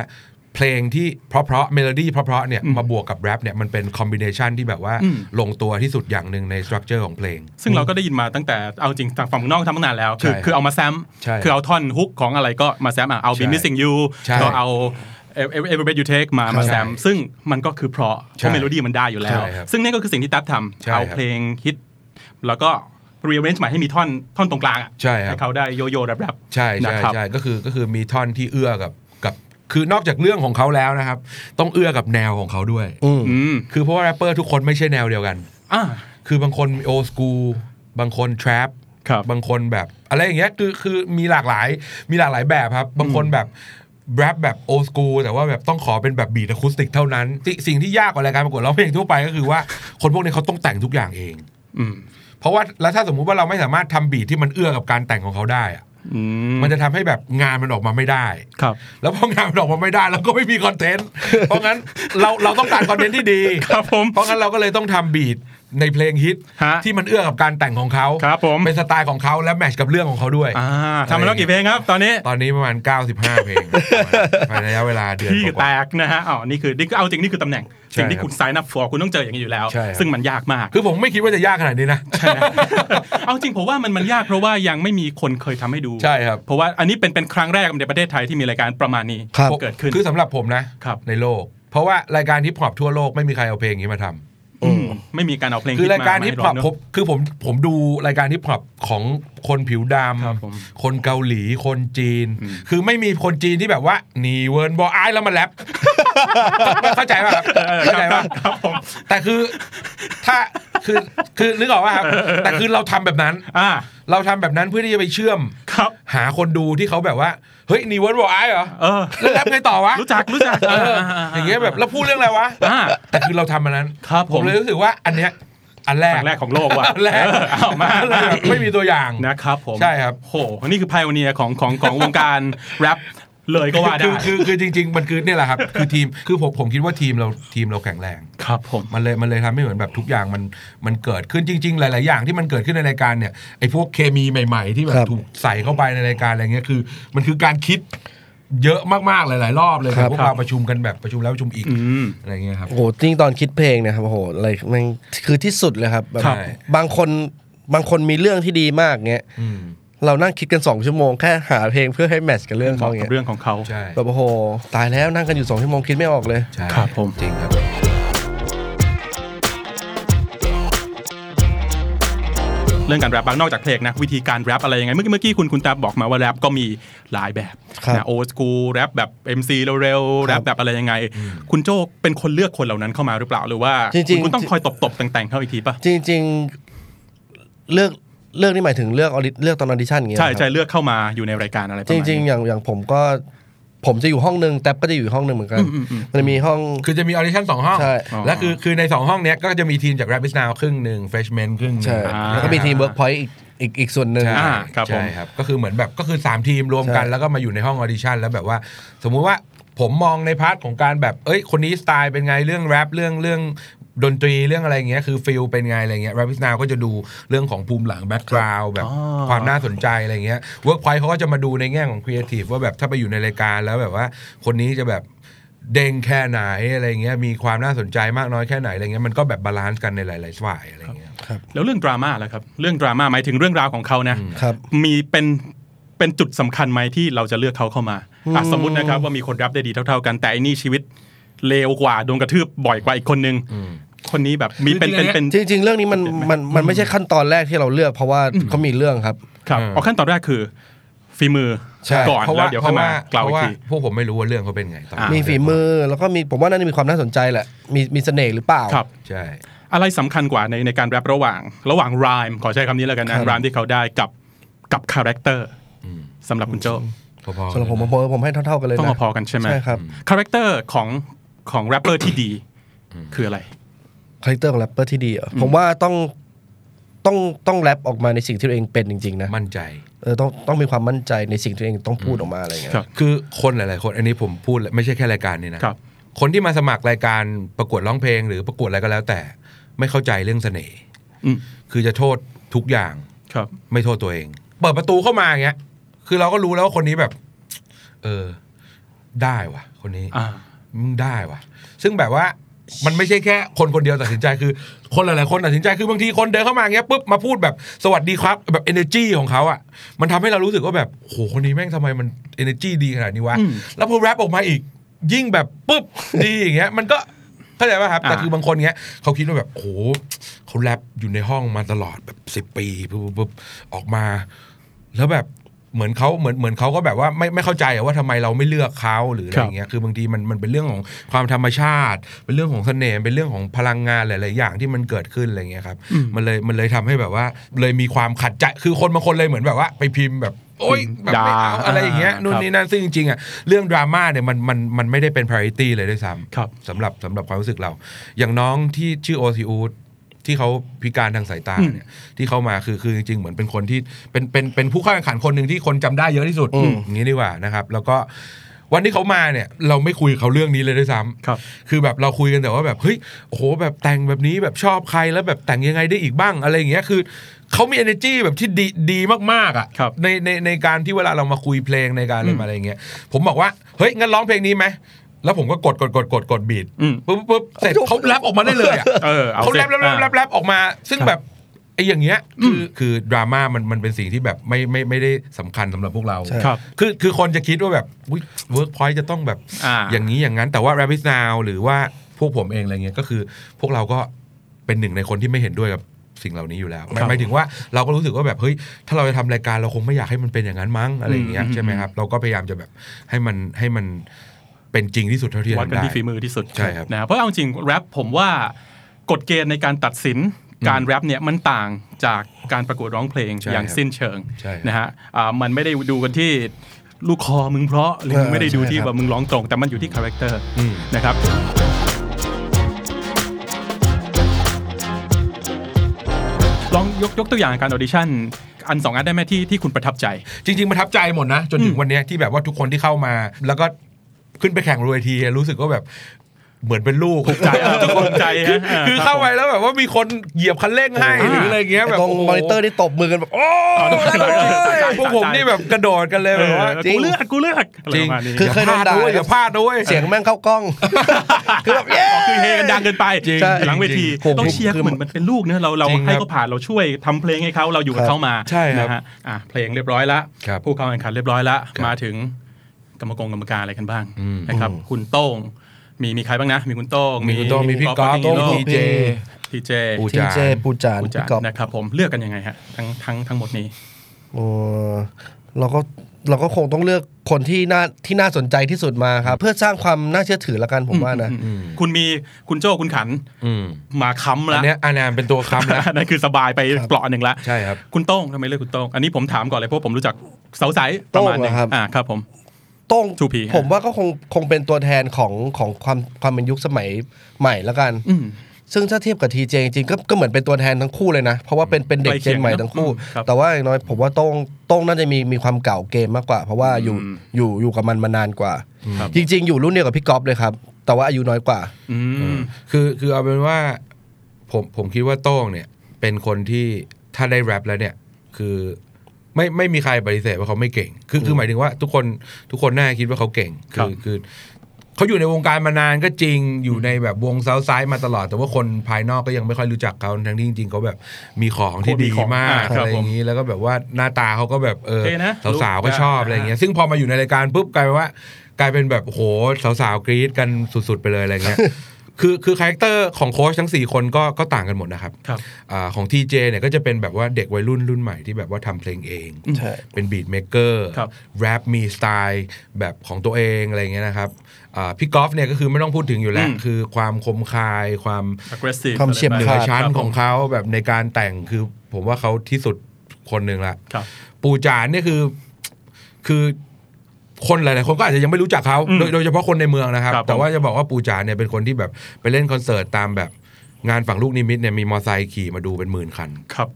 เพลงที่เพราะเพราะเมโลดี้เพราะเพราะเนี่ยอืมมาบวกกับแรปเนี่ยมันเป็น combination ที่แบบว่าอืมลงตัวที่สุดอย่างหนึ่งใน structure ของเพลง ซึ่งเราก็ได้ยินมาตั้งแต่เอาจริงทางฝั่งเมืองนอกทำมานานแล้ว คือใช่คือเอามาแซมใช่คือเอาท่อนฮุกของอะไรก็มาแซมอะเอา be ใช่ missing you ใช่ก็เอา every breath you take มามาแซมซึ่งมันก็คือเพราะเพใช่เมโลดี้มันได้อยู่แล้วใช่ครับซึ่งนี่ก็คือสิ่งที่แท็บทำใช่ครับเอาเพลงฮิตแล้วก็ rearrange ใหม่ให้มีท่อนท่อนตรงกลางอะใช่ครับให้เขาได้โยโย่แรปๆใช่นะใช่ครับใช่ก็คือก็คือมีท่อนที่เอื้อกับ คือนอกจากเรื่องของเขาแล้วนะครับ ต้องเอื้อกับแนวของเขาด้วย อืมอืมคือเพราะว่าแรปเปอร์ทุกคนไม่ใช่แนวเดียวกัน อ่าคือบางคนโอสกูบางคนทร a ปครับ บางคนแบบอะไรอย่างเงี้ยคือคือมีหลากหลายมีหลากหลายแบบครับ บางคนแบบแรปแบบโอสกูแต่ว่าแบบต้องขอเป็นแบบ beat acoustic เท่านั้นที่สิ่งที่ยากกว่ารายการประกวดร้องเพลงทั่วไปก็คือว่าคนพวกนี้เขาต้องแต่งทุกอย่างเอง อืม เพราะว่าแล้วถ้าสมมุติว่าเราไม่สามารถทำ beat ที่มันเอื้อกับการแต่งของเขาได้อะอื มมันจะทำให้แบบงานมันออกมาไม่ได้ครับ แล้วพองานมันออกมาไม่ได้เราก็ไม่มีคอนเทนต์เพราะงั้นเราเราต้องการคอนเทนต์ที่ดีครับผมเพราะงั้นเราก็เลยต้องทำ beat ในเพลงฮิตฮะ ที่มันเอื้อกับการแต่งของเขาครับผม เป็นสไตล์ของเขาและ match กับเรื่องของเขาด้วย อ่าทำมาแล้วกี่เพลงครับ ตอนนี้ตอนนี้ประมาณ 95 เพลงภายในระยะเวลาเดือนที่กแตว่า กนะฮะอ๋อนี่คือนี่คือเอาจริงนี่คือตำแหน่งใช่สิ่งที่ครับคุณ sign up for คุณต้องเจออย่างนี้อยู่แล้ว ใช่ครับ ซึ่งมันยากมาก ๆคือผมไม่คิดว่าจะยากขนาดนี้นะ เอาจริงผมว่ามันมันยากเพราะว่ายังไม่มีคนเคยทำให้ดูใช่ครับ เพราะว่าอันนี้เป็นเป็นครั้งแรกในประเทศไทยที่มีรายการประมาณนี้ครับ เกิดขึ้น คือสำหรับผมนะครับ ในโลก เพราะว่ารายการฮิปฮอปทั่วโลกไม่มีใครเอาเพลงนี้มาทำอืม ไม่มีการเอาเพลงคือรายการมฮิปฮอปมให้ผมคือผมผมดูรายการฮิปฮอปของคนผิวดำครับผมคนเกาหลีคนจีน คือไม่มีคนจีนที่แบบว่าหนีเวิร์นบอไอายแล้วมาแรปเข้าใจป่ะครับเออเข้าใจป่ะครับผมแต่คือถ้าคือคือนึกออกว่าครับแต่คือเราทำแบบนั้นอ่าเราทำแบบนั้นเพื่อที่จะไปเชื่อมครับ หาคนดูที่เขาแบบว่า เฮ้ยหนีเวิร์นบอไอายเหรอเออแล้วแรปไงต่อวะรู้จักรู้จักเอออย่างเงี้ยแบบแล้วพูดเรื่องอะไรวะอ่าแต่คือเราทำมันนั้นครับผมเลยรู้สึกว่าอันเนี้ยอันแรคกรั้งแรกของโลกว่ะอันแรกเออเอามาเลยแบบไม่มีตัวอย่างนะครับผมใช่ครับโหนี่คือไพโอเนียของของของวงการแรป เลยก็ว่าได้คือคือคือจริง ๆ มันคือเนี่ยแหละครับ คือทีมคือผมผมคิดว่าทีมเราทีมเราแข็งแรงครับผมมันเลยมันเลยทำให้เหมือนแบบทุกอย่างมันมันเกิดขึ้นจริง ๆ หลาย ๆ อย่างที่มันเกิดขึ้นในรายการเนี่ยไอ้พวกเคมีใหม่ ๆ ที่แบครับบถูกใส่เข้าไปในรายการอะไรเงี้ยคือ มันคือการคิดเยอะมากๆหลาย ๆ รอบเลยครับพวกเราประชุมกันแบบประชุมแล้วประชุมอีกอืมอะไรเงี้ยครับโอ้โหจริงตอนคิดเพลงเนะครับโอ้โหอะไรมันคือที่สุดเลยครับแบบครับบางคนบางคนมีเรื่องที่ดีมากเงี้ยอืม เรานั่งคิดกันสองชั่วโมงแค่หาเพลงเพื่อให้แมทช์กับเรื่องเหเขามาะกับเงี้ยเรื่องของเขาใช่แบบโอ้โหตายแล้วนั่งกันอยู่สองชั่วโมงคิดไม่ออกเลยใช่ครับผมจริงครับเรื่องการแรปบางนอกจากเพลงนะวิธีการแรปอะไรยังไงเมื่อกี้เมื่อกี้คุณคุณตาบอกมาว่าแรปก็มีหลายแบบครับนะโอสกูแรปแบบ MC เร็วๆแรปแบบอะไรยังไง คุณโจเป็นคนเลือกคนเหล่านั้นเข้ามาหรือเปล่าหรือว่าจริงๆคุณต้องคอยตบๆแต่งๆเข้าอีกทีป่ะจริง ๆ เลือก เลือกนี่หมายถึงเลือกออดิเลือกตอนออดิชั่นอย่างเงี้ยใช่ครับใช่เลือกเข้ามาอยู่ในรายการอะไรประมาณนี้จริงๆอย่างอย่างผมก็ผมจะอยู่ห้องหนึ่งแต่ก็จะอยู่อีกห้องหนึ่งเหมือนกันอืมอืมอืมมันจะมีห้อง คือจะมีออดิชั่นสองห้องใช่และคือคือในสองห้องเนี้ยก็จะมีทีมจาก Rap Is Now ครึ่งหนึ่ง Freshman ครึ่งหนึ่งใช่อ่าแล้วก็มีทีมเวิร์กพอยต์อีกอีกอีกส่วนหนึ่งใช่อ่าครับผมใช่ครับ ก็คือเหมือนแบบก็คือ 3 ทีมรวมกันใช่แล้วก็มาอยู่ในห้องออดิชั่นแล้วแบบว่า สมมุติว่าผมมองใน part ของการแบบ เอ้ย คนนี้สไตล์เป็นไงเรื่องแรปเรื่องเรื่อง ดนตรีเรื่องอะไรอย่างเงี้ยคือ feel เป็นไงอะไรเงี้ย Rap Is Now ก็จะดูเรื่องของภูมิหลัง background แบบอ๋อความน่าสนใจอะไรเงี้ยเวิร์กพอยต์เขาก็จะมาดูในแง่ของครีเอทีฟว่าแบบถ้าไปอยู่ในรายการแล้วแบบว่าคนนี้จะแบบเด้งแค่ไหนอะไรเงี้ยมีความน่าสนใจมากน้อยแค่ไหนอะไรเงี้ยมันก็แบบ balance กันในหลายๆฝ่ายอะไรเงี้ยแล้วเรื่องดราม่าล่ะครับเรื่องดราม่าหมายถึงเรื่องราวของเขานะครับมีเป็นเป็นจุดสำคัญไหมที่เราจะเลือกเขาเข้ามาอะอืมสมมตินะครับว่ามีคนรับได้ดีเท่า ๆกันแต่อันนี้ชีวิต เลวกว่าโดนกระทืบบ่อยกว่าอีกคนนึงคนนี้แบบมีเป็นเป็นเป็นจริงๆ เรื่องนี้มันมันมันไม่ใช่ขั้นตอนแรกที่เราเลือก เพราะว่าเขามีเรื่องครับครับอืมเอาขั้นตอนแรกคือฝีมือใช่ก่อนเพราะแล้วว่าเดี๋ยวเพค่อยราะมาว่ากล่าวเพอีกราะว่าทีพวกผมไม่รู้ว่าเรื่องเขาเป็นไงตอนอ่ามีฝีมือแล้วก็มีผมว่าน่าจะมีความน่าสนใจแหละมีมีเสน่ห์หรือเปล่าครับใช่อะไรสำคัญกว่าในในการแรประหว่าง ระหว่าง rhyme ขอใช้คำนี้แล้วกันนะครับ rhyme ที่เขาได้กับกับคาแรคเตอร์อืมสำหรับคุณโจพอๆสำหรับผมผมผมผมให้เท่าๆกันเลยต้องนะพอๆกันใช่ไหมใช่ครับคาแรคเตอร์ของ ของแรปเปอร์ที่ดี คืออะไรคาแรคเตอร์ของแรปเปอร์ที่ดีอะผมว่าต้องต้องต้องแรปออกมาในสิ่งที่ตัวเองเป็นจริง ๆ นะ มั่นใจเออต้องต้องมีความมั่นใจในสิ่งที่ตัวเองต้องพูดออกมาอะไรเงี้ยครับคือคนหลาย ๆ คนอันนี้ผมพูดไม่ใช่แค่รายการนี้นะครับคนที่มาสมัครรายการประกวดร้องเพลง หรือประกวดอะไรก็แล้ว แต่ไม่เข้าใจเรื่องเสน่ห์อืมคือจะโทษทุกอย่างครับ ไม่โทษตัวเอง เปิดประตูเข้ามาอย่างเงี้ย คือเราก็รู้แล้วว่าคนนี้แบบ เออ ได้ว่ะ คนนี้อ่า มึงได้ว่ะ ซึ่งแบบว่ามันไม่ใช่แค่คนคนเดียวตัดสินใจคือ คนหลายๆคนตัดสินใจคือบางทีคนเดินเข้ามาอย่างเงี้ยปุ๊บมาพูดแบบสวัสดีครับแบบ energy ของเขาอะ มันทำให้เรารู้สึกว่าแบบโหคนนี้แม่งทำไมมัน energy ดีขนาดนี้วะอืมแล้วพอแรปออกมาอีก ยิ่งแบบปุ๊บดีอย่างเงี้ย มันก็เข้าใจป่ะครับแต่อ่าคือบางคนเงี้ยเขาคิดว่าแบบโอ้โหเขาแรปอยู่ในห้องมาตลอดแบบสิบ10ปีปุ๊บปุ๊บปุ๊บออกมา แล้วแบบ เหมือนเขาเหมือนเหมือนเขาก็แบบว่าไม่ไม่เข้าใจอะว่าทำไมเราไม่เลือกเขาหรืออะไรอย่างเงี้ยคือบางทีมันมันเป็นเรื่องของความธรรมชาติ เป็นเรื่องของเสน่ห์เป็นเรื่องของพลังงานหลาย ๆ อย่างที่มันเกิดขึ้นอะไรเงี้ยครับมันเลยมันเลยทำให้แบบว่า เลยมีความขัดใจคือคนบางคนเลยเหมือนแบบว่า ไปพิมพ์แบบโอ๊ยแบบไม่เอาด่าอะไรอย่างเงี้ยอ่านู่นครับนี่นั่นซึ่งจริงๆอะเรื่องดราม่าเนี่ยมันมันมันไม่ได้เป็น priority เลยด้วยซ้ครับำสำหรับสำหรับความรู้สึกเรา อย่างน้องที่ชื่อโอซีอูด ที่เขาพิการทางสายตาเนี่ยที่เขามาคือคือจริงๆเหมือนเป็นคนที่เป็นเป็นเป็นผู้เข้าแข่งขันคนหนึ่งที่คนจำได้เยอะที่สุดอย่างนี้ดีกว่านะครับ แล้วก็วันที่เขามาเนี่ย เราไม่คุยกับเขาเรื่องนี้เลยด้วยซ้ำครับ คือแบบเราคุยกันแต่ว่าแบบเฮ้ยโอ้โหแบบแต่งแบบนี้แบบชอบใครแล้วแบบแต่งยังไงได้อีกบ้างอะไรอย่างเงี้ยคือเขามี energy แบบที่ดีดีมากๆอะครับในในในการที่เวลาเรามาคุยเพลงในการอะไรมาอะไรอย่างเงี้ยผมบอกว่าเฮ้ยงั้นร้องเพลงนี้ไหม แล้วผมก็กดกดกดกดกดบีทอืมปุ๊บปุ๊บเสร็จเขาแรปออกมาได้เลยอะเออเอาเขาสิแรปแรปแรปแรปแรปออกมา ซึ่งครับแบบไอ้อย่างเงี้ยคือคือดราม่ามันมันเป็นสิ่งที่แบบไม่ไม่ไม่ได้สำคัญสำหรับพวกเราใช่ครับคือคือคนจะคิดว่าแบบเวิร์กพอยต์จะต้องแบบอ่าอย่างนี้อย่างนั้น แต่ว่า Rap Is Now หรือว่าพวกผมเองอะไรเงี้ยก็คือพวกเราก็เป็นหนึ่งในคนที่ไม่เห็นด้วยกับสิ่งเหล่านี้อยู่แล้วหมายครับหมายถึงว่าเราก็รู้สึกว่าแบบเฮ้ยถ้าเราจะทำรายการเราคงไม่อยากให้มันเป็นอย่างนั้นมั้งอะไรอย่างเงี้ยอืมใช่ไหมครับเราก็พยายามจะแบบให้มันให้มัน เป็นจริงที่สุดเท่าที่วัดทำกันได้ที่ฝีมือที่สุดใช่ครับนะเพราะเอาจริงแรปผมว่ากฎเกณฑ์ในการตัดสินการแรปเนี่ยมันต่างจากการประกวดร้องเพลงใช่อย่างครับสิ้นเชิงใช่ครับนะฮะอ่ามันไม่ได้ดูกันที่ลูกคอมึงเพราะหรือเออไม่ได้ดูที่ใช่ครับว่ามึงร้องตรง แต่มันอยู่ที่คาแรคเตอร์อืมนะครับลองยกยกตัวอย่างการออดิชั่นอันสองอันได้ไหมที่ที่คุณประทับใจ จริง ๆ ประทับใจหมดนะ จนถึงวันเนี้ยที่แบบว่าทุกคนที่เข้ามา แล้วก็ ขึ้นไปแข่งบนเวทีรู้สึกว่าแบบเหมือนเป็นลูกใจเออภูมิใจฮะคือเข้าไปแล้วแบบว่ามีคนเหยียบคันเร่งให้หรืออะไรเงี้ยแบบตรงโโหมอนิเตอร์นี่ตบมือกันแบบโอ้พวกผมนี่แบบกระโดดกันเลยเอแบบอว่ากูเลือกกูเลือกอะไรจริปงระมาณนี้คือเคยโดนด่าอย่าพลาดด้วยเสียงแม่งเข้ากล้องคือแบบเย้อ๋อคือเฮกันดังเกินไปจริงใช่หลังเวทีผมต้องเชียร์คือเหมือนมันเป็นลูกเนอะเราเราจริงครับให้เขาผ่านเราช่วยทำเพลงให้เขาเราอยู่กับครับเขามาใช่ครับนะฮะอะเพลงเรียบร้อยละครับผู้เข้าแข่งขันเรียบร้อยละครับมาถึง กรรมกรกรรมการอะไรกันบ้างอืมนะครับคุณโต้งมีมีใครบ้างนะ มีคุณโต้งมีคุณโต้งมีพี่ก๊อฟโต้งมีที TJ ทีเจปูทีเจปูจานคุณพี่จาก๊อฟนะครับผมเลือกกันยังไงฮะทั้งทั้งทั้งหมดนี้โอ้เราก็เราก็คงต้องเลือกคนที่น่าที่น่าสนใจที่สุดมาครับ เพื่อสร้างความน่าเชื่อถือละกันผมว่านะอืมคุณมีคุณโจ้คุณขันอืมมาค้ำอัละนเนี้ยอันนั้นเป็นตัวค้ำแล้วนั่นคือสบายไปเปลาะหนึ่งละใช่ครับคุณโต้งทำไมเลือกคุณโต้งอันนี้ผมถามก่อนเลยเพราะผมรู้จักเสาใสประมาณหนึงโต้งเหรอครับอ่าครับผม โต้ง 2P ฮะผมว่าก็คงคงเป็นตัวแทนของของความความเป็นยุคสมัยใหม่ละกันอืมซึ่งถ้าเทียบกับทีเจจริงๆก็ก็เหมือนเป็นตัวแทนทั้งคู่เลยนะ เพราะว่าเป็นเป็นเด็กใกล้เจเคียนงใหม่นะทั้งคู่อืมครับแต่ว่าอย่างน้อยผมว่าโต้งโต้งน่าจะมีมีความเก่าเกมมากกว่า เพราะว่าอยู่อืมอยู่อยู่กับมันมานานกว่าครับจริง ๆ อยู่รุ่นเดียวกับพี่ก๊อฟเลยครับ แต่ว่าอายุน้อยกว่าอืมคือคือเอาเป็นว่าผมผมคิดว่าโต้งเนี่ยเป็นคนที่ถ้าได้แรปแล้วเนี่ยคือ ไม่ไม่มีใครปฏิเสธว่าเขาไม่เก่ง คือคือหมายถึงว่า ทุกคนทุกคนน่าคิดว่าเขาเก่งครัคือบคือเขาอยู่ในวงการมานานก็จริงอยู่ในแบบวงเซาท์ไซด์มาตลอด แต่ว่าคนภายนอกก็ยังไม่ค่อยรู้จักเขาทั้งที่จริงๆเขาแบบมีของที่ดีมากอ่าครับอะไรอย่างนี้แล้วก็แบบว่าหน้าตาเขาก็แบบเออเท่นะสาวๆก็ชอบอ่าอะไรอย่างเงี้ยซึ่งพอมาอยู่ในรายการปุ๊บกลายเป็นว่ากลายเป็นแบบโหสาวๆกรี๊ดกันสุดๆไปเลยอะไรเงี้ย คือคือคาแรคเตอร์ของโค้ชทั้ง 4 คนก็ก็ต่างกันหมดนะครับครับอาของทีเจเนี่ยก็จะเป็นแบบว่าเด็กวัยรุ่นรุ่นใหม่ที่แบบว่าทำเพลงเองใช่เป็นบีทเม k เกอร์ครับแรปมีสไตล์แบบของตัวเองอะไรเงี้ยนะครับอ่าพี่กอล์ฟเนี่ยก็คือไม่ต้องพูดถึงอยู่แล้วอืมคือความคมคายความ aggressive ความเฉียบอะไรเหนือชั้นไปครับของเขาแบบในการแต่งคือผมว่าเขาที่สุดคนหนึ่งละครับปู่จ๋านเนี่ยคือคือ คนหลายๆคนก็อาจจะยังไม่รู้จักเขาอืมโดยโดยเฉพาะคนในเมืองนะครับ ครับผม แต่ว่าจะบอกว่าปูจานเนี่ยเป็นคนที่แบบไปเล่นคอนเสิร์ตตามแบบงานฝั่งลูกนิมิตเนี่ยมีมอเตอร์ไซค์ขี่มาดูเป็นหมื่นคัน ครับ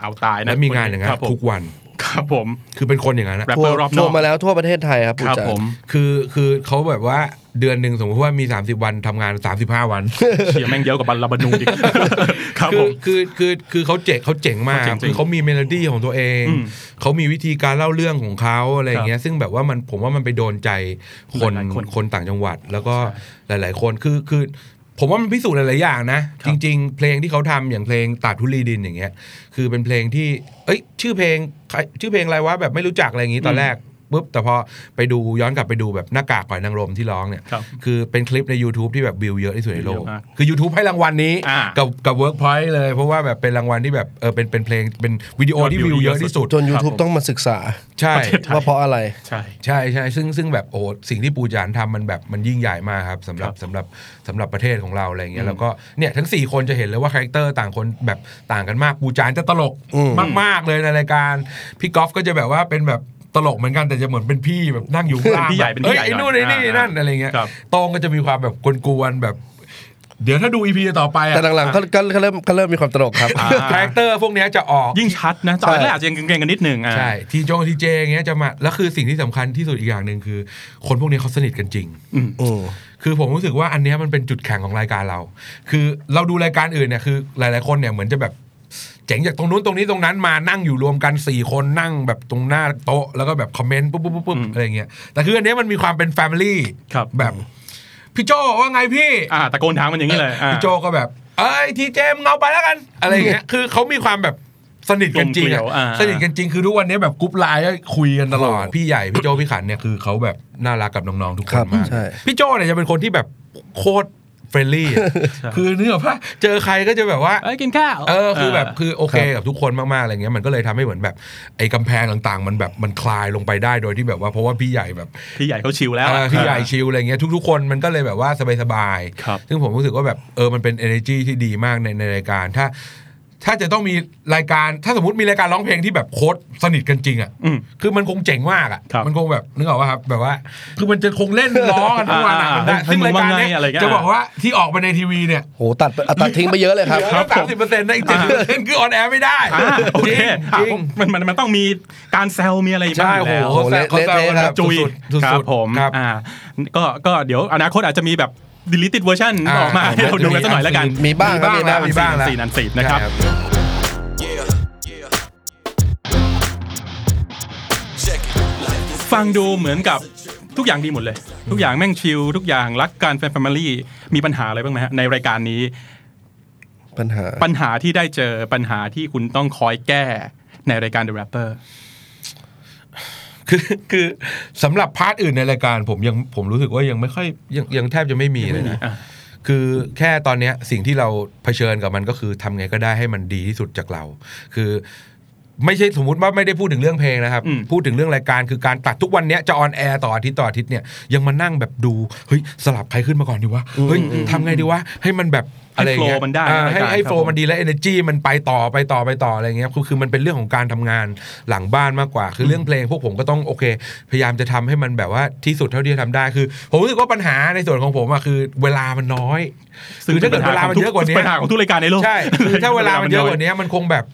เอาตายนะและมีงานอย่างนั้คนรับผมทุกวัน ครับผม คือเป็นคนอย่างนั้นนะแรปทัเปวอร์ร์รอบนทัอวกร์มาแล้วทั่วประเทศไทยครับปูครับจานผม คือคือเขาแบบว่าเดือนหนึ่งสมมติว่ามี 30 วันทำงาน 35 วัน เชียร์แม่งเยอะกว่าบัลลาบานูดิครับคืผอม คือคือคือเขาเจ๋งเขาเจ๋งมาก เขาเจ๋งจริงคือเขามีเมโลดี้ของตัวเอง อืมเขามีวิธีการเล่าเรื่องของเขาอะไรอย่างเงี้ย ซึ่งแบบว่ามันผมว่ามันไปโดนใจคนหลายๆคนคนต่างจังหวัด แล้วก็ใช่หลาย ๆ คนคือคือ ผมว่ามันพิสูจน์หลายๆอย่างนะคจรับริง ๆ เพลงที่เขาทำอย่างเพลงตาดทุลีดินอย่างเงี้ย คือเป็นเพลงที่ เอ้ย ชื่อเพลงใครชื่อเพลงอะไรวะแบบไม่รู้จักอะไรอย่างงี้ตอนแรก ปุ๊บแต่พอไปดูย้อนกลับไปดูแบบหน้ากากหอยนางรมที่ร้องเนี่ยครับคือเป็นคลิปใน YouTube ที่แบบวิวเยอะที่สุดในโลกเยอะมากคือ YouTube ให้รางวัลนี้อ่ากับกับ Workpoint เลย เพราะว่าแบบเป็นรางวัลที่แบบเออเป็นเป็นเพลงเป็นวิดีโอยอดที่วิววิวเยอะเยอะสุดที่สุดจน YouTube ต้องมาศึกษาใช่ประเทศไทยว่าเพราะอะไรใช่ใช่ใช่ซึ่งซึ่งแบบโอ้โหสิ่งที่ปู่จ๋านทำมันแบบมันยิ่งใหญ่มากครับสำหรับครับสำหรับสำหรับประเทศของเราอะไรอย่างเงี้ยอืมแล้วก็เนี่ยทั้ง 4 คนจะเห็นเลยว่าคาแรคเตอร์ต่างคนแบบต่างกันมากปู่จ๋านจะตลกอืมมากๆเลยในรายการพี่กอล์ฟก็จะแบบว่าเป็นแบบ ตลกเหมือนกันแต่จะเหมือนเป็นพี่แบบนั่งอยู่ข้างล่างพี่ใหญ่แบบเป็นพี่ใหญ่อ้ยไอ้นู่นหน่ไอ้อยนี่อ่านั่นอะไรเงี้ยครับโตงก็จะมีความแบบกวนๆแบบเดี๋ยวถ้าดู EP ต่อไปอะแต่หลังๆก็ก็ก็เริ่มก็เริ่มมีความตลกครับอ่าคาแรคเตอร์พวกเนี้ยจะออกยิ่งชัดนะตอนแรกอาจจะยังเกรงๆกันนิดหนึ่งอ่าใช่ทีโจทีเจอย่างเงี้ยจะมาแล้วคือสิ่งที่สำคัญที่สุดอีกอย่างหนึ่งคือ คนพวกนี้เขาสนิทกันจริงอืมคือผมรู้สึกว่าอันเนี้ยมันเป็นจุดแข็งของรายการเรา คือเราดูรายการอื่นเนี่ยคือหลาย ๆคนเนี่ยเหมือนจะแบบ เจ๋งจากตรงนู้นตรงนี้ตรงนั้นมานั่งอยู่รวมกัน 4 คนนั่งแบบตรงหน้าโต๊ะ แล้วก็แบบคอมเมนต์ปุ๊บปุ๊บปุ๊บปุ๊บอืมอะไรเงี้ยแต่คืออันเนี้ยมันมีความเป็น family ครับแบบพี่โจว่าไงพี่อ่าตะโกนถามมันอย่างนี้เลยอ่าพี่โจก็แบบ เอ้ยทีเจมงเอาไปแล้วกัน อะไรเงี้ยคือเขามีความแบบสนิทกันจริงกลมเกลีอะยวอ่าสนิทกันจริงคือทุกวันนี้แบบ group LINE ก็คุยกันตลอด พี่ใหญ่พี่โจพี่ขันเนี่ยคือเขาแบบน่ารักกับน้องๆทุกคนครับมากใช่พี่โจเนี่ยจะเป็นคนที่แบบโคตร friendly คือเนื้อว่าเจอใครก็จะแบบว่าเอ้ยกินข้าวเออคือแบบคือโอเคกับทุกคนมากๆอะไรเงี้ยมันก็เลยทำให้เหมือนแบบไอ้กำแพงต่างๆ มันแบบมันคลายลงไปได้โดยที่แบบว่าเพราะว่าพี่ใหญ่แบบพี่ใหญ่เขาชิลแล้วเออพี่ใหญ่ชิลอะไรเงี้ยทุกๆ คนมันก็เลยแบบว่าสบายครับๆซึ่งผมรู้สึกว่าแบบเออมันเป็น energy ที่ดีมากในในรายการถ้า ถ้าจะต้องมีรายการถ้าสมมติมีรายการร้องเพลงที่แบบโค้ชสนิทกันจริงอะอืมคือมันคงเจ๋งมากอะครับมันคงแบบนึกออกป่ะครับแบบว่า คือมันจะคงเล่นล้อกันทั้งวันอะอ่ามันได้ให้ซึ่งมึงรายการว่าไงเนี้ยอะไรเงี้ยจะบอกว่าที่ออกมาในทีวีเนี่ยโหตัดอะตัดทิ้งไปเยอะเลยครับเหลือสามสิบเปอร์เซ็นต์นะอีกเจ็ดสิบเปอร์เซ็นต์คือออนแอร์ไม่ได้อ่าโอเคจริงอะจริงมันมันมันต้องมีการแซวมีอะไรบ้างใช่อยู่โอ้แล้วโหเขาแซวเขาแซวกันแบบจุยสุดๆสุดๆครับผมครับอ่าก็ก็เดี๋ยวอนาคตอาจจะมีแบบ deleted version อ่าออกมาให้เราดูกันสักหน่อยแล้วกัน มีบ้างครับมีบ้างมีบ้างแล้วสี่นันสี่นะครับใช่ฟังดูเหมือนกับทุกอย่างดีหมดเลย ทุกอย่างแม่งชิลทุกอย่างรักกันแบบ family มีปัญหาอะไรบ้างไหมฮะในรายการนี้ ปัญหาปัญหาที่ได้เจอปัญหาที่คุณต้องคอยแก้ในรายการ The Rapper คือคือสำหรับ part อื่นในรายการผมยังผมรู้สึกว่ายังไม่ค่อยยังยังแทบจะไม่มีเลยนะอะคือแค่ตอนเนี้ยสิ่งที่เราเผชิญกับมันก็คือทำไงก็ได้ให้มันดีที่สุดจากเรา คือไม่ใช่สมมติว่าไม่ได้พูดถึงเรื่องเพลงนะครับอืมพูดถึงเรื่องรายการคือการตัดทุกวันเนี้ยจะออนแอร์ต่ออาทิตย์ต่ออาทิตย์เนี่ยยังมานั่งแบบดูเฮ้ยสลับใครขึ้นมาก่อนดีวะเฮ้ยทำไงดีวะให้มันแบบ อะไรอย่างเงี้ยให้ flow มันได้อ่าให้รายการให้ครับโฟผมมันดีและ energy มันไปต่อไปต่อไปต่ออะไรเงี้ยคือคือมันเป็นเรื่องของการทำงานหลังบ้านมากกว่า คือเรื่องเพลงพวกผมก็ต้องโอเค พยายามจะทำให้มันแบบว่าที่สุดเท่าที่จะทำได้คือ ผมรู้สึกว่าปัญหาในส่วนของผมอะคือเวลามันน้อยคือถ้าเกิดเวลามันเยอะกว่านี้ปัญหาของทุกรายการในโลกใช่คือถ้าเวลามันเยอะกว่านี้มันคงแบบ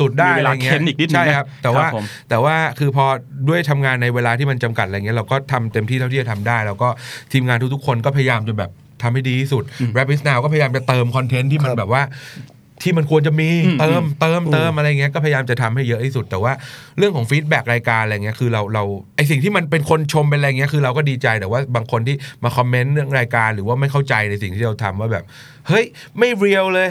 สุดๆ ได้มีเวอะไรลาเงี้ยเค้นอีกนิดนึงนะใช่ครับ แต่ว่าครับผมแต่ว่าคือพอด้วยทำงานในเวลาที่มันจำกัดอะไรเงี้ยเราก็ทำเต็มที่เท่าที่จะทำได้ แล้วก็ทีมงานทุกๆคนก็พยายามจะแบบ ทำให้ดีที่สุด r a p i d Now ก็พยายามจะเติมคอนเทนต์ที่มันครับแบบว่าที่มันควรจะมีอืมเติมเติมเติมอะไรเงี้ยก็พยายามจะทำให้เยอะที่สุด แต่ว่าเรื่องของ feedback รายการอะไรเงี้ยคือเราเราไอสิ่งที่มันเป็นคนชมเป็นอะไรเงี้ยคือเราก็ดีใจแต่ว่าบางคนที่มาคอมเมนต์เรื่องรายการหรือว่าไม่เข้าใจในสิ่งที่เราทำว่าแบบ เฮ้ยไม่ real เลย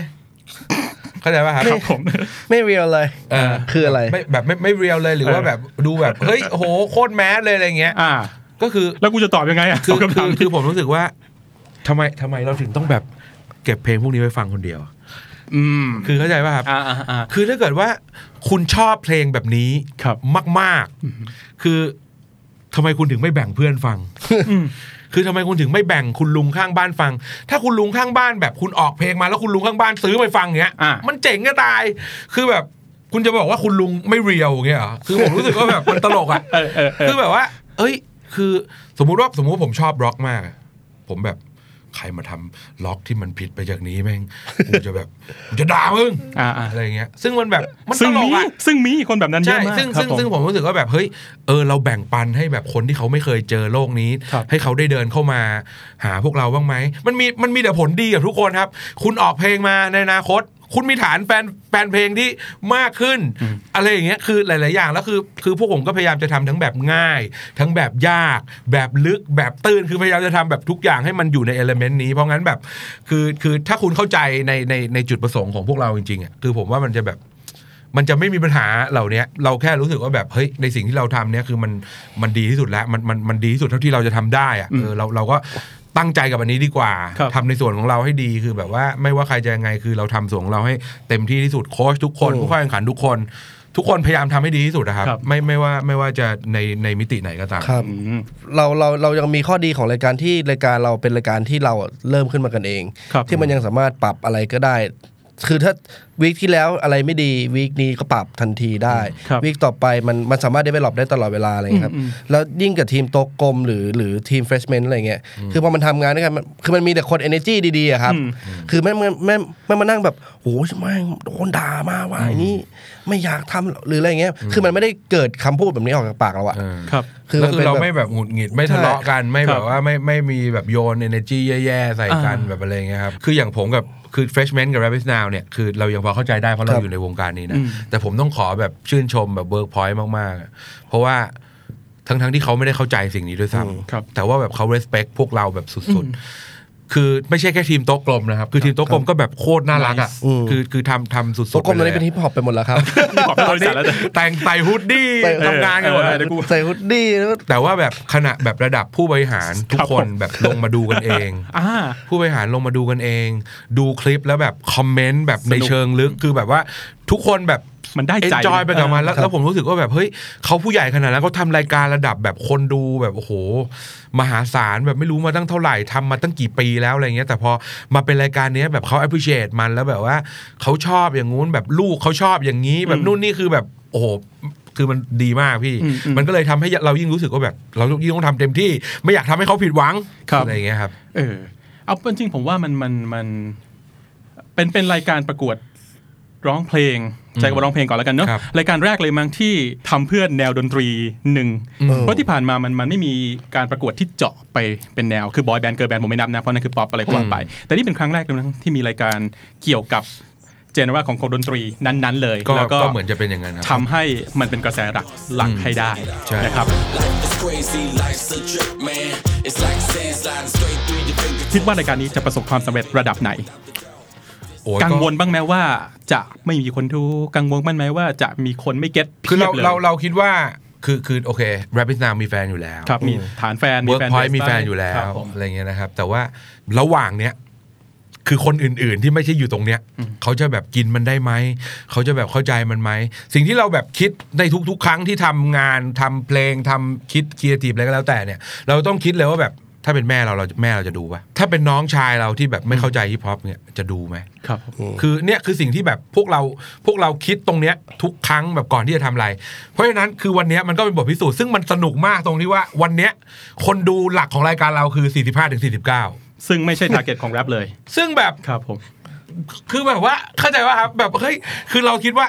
เข้าใจป่ะครับครับผมไม่เรียลเลยเออคืออะไรไม่แบบไม่ไม่เรียลเลยหรือว่าเออแบบดูแบบเฮ้ยโอ้โหโคตรแมสเลยอะไรเงี้ยอ่าก็คือแล้วกูจะตอบยังไงอะคือสงคำคืถามอคือผมรู้สึกว่า ทำไมทำไมเราถึงต้องแบบเก็บเพลงพวกนี้ไว้ฟังคนเดียว อืม คือเข้าใจป่ะครับ อ่าอ่าอ่า คือถ้าเกิดว่าคุณชอบเพลงแบบนี้ครับ มาก ๆ คือทำไมคุณถึงไม่แบ่งเพื่อนฟัง คือทำไมคุณถึงไม่แบ่งคุณลุงข้างบ้านฟัง ถ้าคุณลุงข้างบ้านแบบคุณออกเพลงมาแล้วคุณลุงข้างบ้านซื้อไปฟังเงี้ย อะ มันเจ๋งก็ตาย คือแบบคุณจะบอกว่าคุณลุงไม่เรียวเงี้ยเหรอคือผมรู้สึกว่าแบบมันตลกอะ เออเออเออ คือแบบว่า เอ้ย คือสมมุติว่าสมมุติว่าผมชอบร็อกมากอะผมแบบ ใครมาทำล็อกที่มันผิดไปจากนี้แม่งกูจะแบบกูจะด่ามึงอ่าอ่าอะไรเงี้ย ซึ่งมันแบบมันซึ่ตงลมีกอะซึ่งมีคนแบบนั้นเยใช่อะมากซึ่งครับซึ่งผมซึ่งผมรู้สึกว่าแบบเฮ้ย เออเราแบ่งปันให้แบบคนที่เขาไม่เคยเจอโลกนี้ครับให้เขาได้เดินเข้ามาหาพวกเราบ้างไหมมันมีมันมีแต่ผลดีกับทุกคนครับ คุณออกเพลงมาในอนาคต คุณมีฐานแฟนแฟนเพลงที่มากขึ้น อะไรอย่างเงี้ยคือหลาย ๆ อย่างแล้วคือ คือพวกผมก็พยายามจะทำทั้งแบบง่าย ทั้งแบบยาก แบบลึกแบบตื้นคือพยายามจะทำแบบทุกอย่างให้มันอยู่ในเอลเมนต์นี้เพราะงั้นแบบ คือคือถ้าคุณเข้าใจในในในจุดประสงค์ของพวกเราจริงๆอะคือผมว่ามันจะแบบ มันจะไม่มีปัญหาเหล่าเนี้ยเราแค่รู้สึกว่าแบบเฮ้ยในสิ่งที่เราทำเนี่ยคือมันมันดีที่สุดแล้วมันมันมันดีที่สุดเท่าที่เราจะทำได้อะเออเราเราก็ตั้งใจกับอันนี้ดีกว่าครับทำในส่วนของเราให้ดีคือแบบว่าไม่ว่าใครจะยังไงคือเราทำส่วนของเราให้เต็มที่ที่สุดโค้ชทุกคนอืมผู้เข้าแข่งขันทุกคน ทุกคนพยายามทำให้ดีที่สุดนะครับครับ ไม่ไม่ว่าไม่ว่าจะในในมิติไหนก็ตามครับอืมเราเราเรายังมีข้อดีของรายการที่รายการเราเป็นรายการที่เราเริ่มขึ้นมากันเองครับที่มันยังสามารถปรับอะไรก็ได้ คือถ้าวีคที่แล้วอะไรไม่ดีวีคนี้ก็ปรับทันทีได้ครับวีคต่อไปมันมันสามารถได้ไปหลบได้ตลอดเวลาอะไรอย่างเงี้ยครับอืมแล้วยิ่งกับทีมโต๊ะกลมหรือหรือทีมเฟรชแมนอะไรเงี้ยคือพอมันทำงานด้วยกันมันคือมันมีแต่คน energy ดีๆอะครับอืมคือไม่ไม่ไม่ไม่มานั่งแบบโอ้ยแม่งโดนด่ามาว่าอย่างนี้ไม่อยากทำหรืออะไรเงี้ยคือมันไม่ได้เกิดคำพูดแบบนี้ออกจากปากเราอะเออครับคือแล้วมันคืเป็อนเราแบบไม่แบบหงุดหงิดไม่ทะเลาะกันไม่คแบรับบว่าไม่ไม่มีแบบโยน energy แย่ๆใส่กันอ่าแบบอะไรเงี้ยครับคืออย่างผมกับ คือ freshman กับ rabbit now เนี่ยคือเรายังพอเข้าใจได้เพราะเราครับอยู่ในวงการนี้อืนะมแต่ผมต้องขอแบบชื่นชมแบบ work point มากๆ เพราะว่าทั้งๆที่เขาไม่ได้เข้าใจสิ่งนี้ด้วยซ้ำครับแต่ว่าแบบเขา respect พวกเราแบบสุดๆ คือไม่ใช่แค่ทีมโต๊ะกลมนะครับ คือทีมโต๊ะกลมก็แบบโคตรน่ารักอะอืมคือคือทำทำสุดๆโต๊ะกลมตอนนี้ไปเป็นฮิปฮอปไปหมดแล้วครับบอกเป็นบริษัทแล้วจ้ะแต่งใส่ hoodie ใส่ทำงานกันหมดเออแล้วเดี๋ยวกูใส่ hoodie แล้วแต่ว่าแบบขณะแบบระดับผู้บริหารทุกคนครับคนผมแบบลงมาดูกันเองอ่าผู้บริหารลงมาดูกันเอง ดูคลิปแล้วแบบคอมเมนต์แบบในสนุกเชิงลึกคือแบบว่าทุกคนแบบ มันได้เอนใจจอยไปกับมันแล้วครับแล้วผมรู้สึกว่าแบบเฮ้ยเขาผู้ใหญ่ขนาดนั้นเขาทำรายการระดับแบบคนดูแบบโอ้โห มหาศาลแบบไม่รู้มาตั้งเท่าไหร่ทำมาตั้งกี่ปีแล้วอะไรเงี้ยแต่พอมาเป็นรายการเนี้ยแบบเขา appreciate มันแล้วแบบว่าเขาชอบอย่างงู้นแบบลูกเขาชอบอย่างนี้ แบบนู่นนี่คือแบบโอ้โหคือมันดีมากพี่อืมอืมมันก็เลยทำให้เรายิ่งรู้สึกว่าแบบ เรายิ่งต้องทำเต็มที่ ไม่อยากทำให้เขาผิดหวังครับอะไรอย่างเงี้ยครับ เออ เอาเป็นจริงผมว่ามันมันมัน เป็นเป็นรายการประกวด ร้องเพลงใจกับว่าร้องเพลงก่อนแล้วกันเนาะครับรายการแรกเลยมั้งที่ทำเพื่อแนวดนตรีหนึ่งอืมเพราะที่ผ่านมามันมันไม่มีการประกวดที่เจาะไปเป็นแนวคือบอยแบนด์เกิร์ลแบนด์ผมไม่นับนะเพราะนั่นคือป๊อปอะไรก็ว่าไป แต่นี่เป็นครั้งแรกเลยนะที่มีรายการเกี่ยวกับ general ของของดนตรีนั้นๆเลยก็แล้วก็ก็เหมือนจะเป็นอย่างนั้นครับทำให้มันเป็นกระแสหลักหลักให้ได้ใช่นะครับ Life is crazy, life's a trip, man. It's like sand sliding straight through your fingers. คิดว่ารายการนี้จะประสบความสำเร็จระดับไหนโอ้ย กังวลบ้างไหมว่า จะไม่มีคนดูกังวลบ้างไหมว่าจะมีคนไม่ get คือเราเพียบลยเราเราคิดว่าคือคือโอเค Rap Is Now มีแฟนอยู่แล้วครับมีฐานแฟนเวิร์กแฟนพอยต์เบสมีแฟนอยู่แล้วครับผมอะไรเงี้ยนะครับ แต่ว่าระหว่างเนี้ยคือคนอื่นๆที่ไม่ใช่อยู่ตรงเนี้ยเขาจะแบบกินมันได้ไหมเขาจะแบบเข้าใจมันไหมสิ่งที่เราแบบคิดในทุก ๆ ครั้งที่ทำงานทำเพลงทำคิดครีเอทีฟอะไรก็แล้วแต่เนี่ย เราต้องคิดเลยว่าแบบ ถ้าเป็นแม่เราเราแม่เราจะดูปะถ้าเป็นน้องชายเราที่แบบไม่เข้าใจฮิปฮอปเนี่ยจะดูไหมครับผมคือเนี่ยคือสิ่งที่แบบพวกเราพวกเราคิดตรงเนี้ยทุกครั้งแบบก่อนที่จะทำอะไร เพราะฉะนั้นคือวันเนี้ยมันก็เป็นบทพิสูจน์ซึ่งมันสนุกมากตรงที่ว่าวันเนี้ยคนดูหลักของรายการเราคือ 45ถึง49 ซึ่งไม่ใช่ target ของแรปเลย ซึ่งแบบครับผมคือแบบว่าเข้าใจว่าครับแบบเฮ้ยคือเราคิดว่า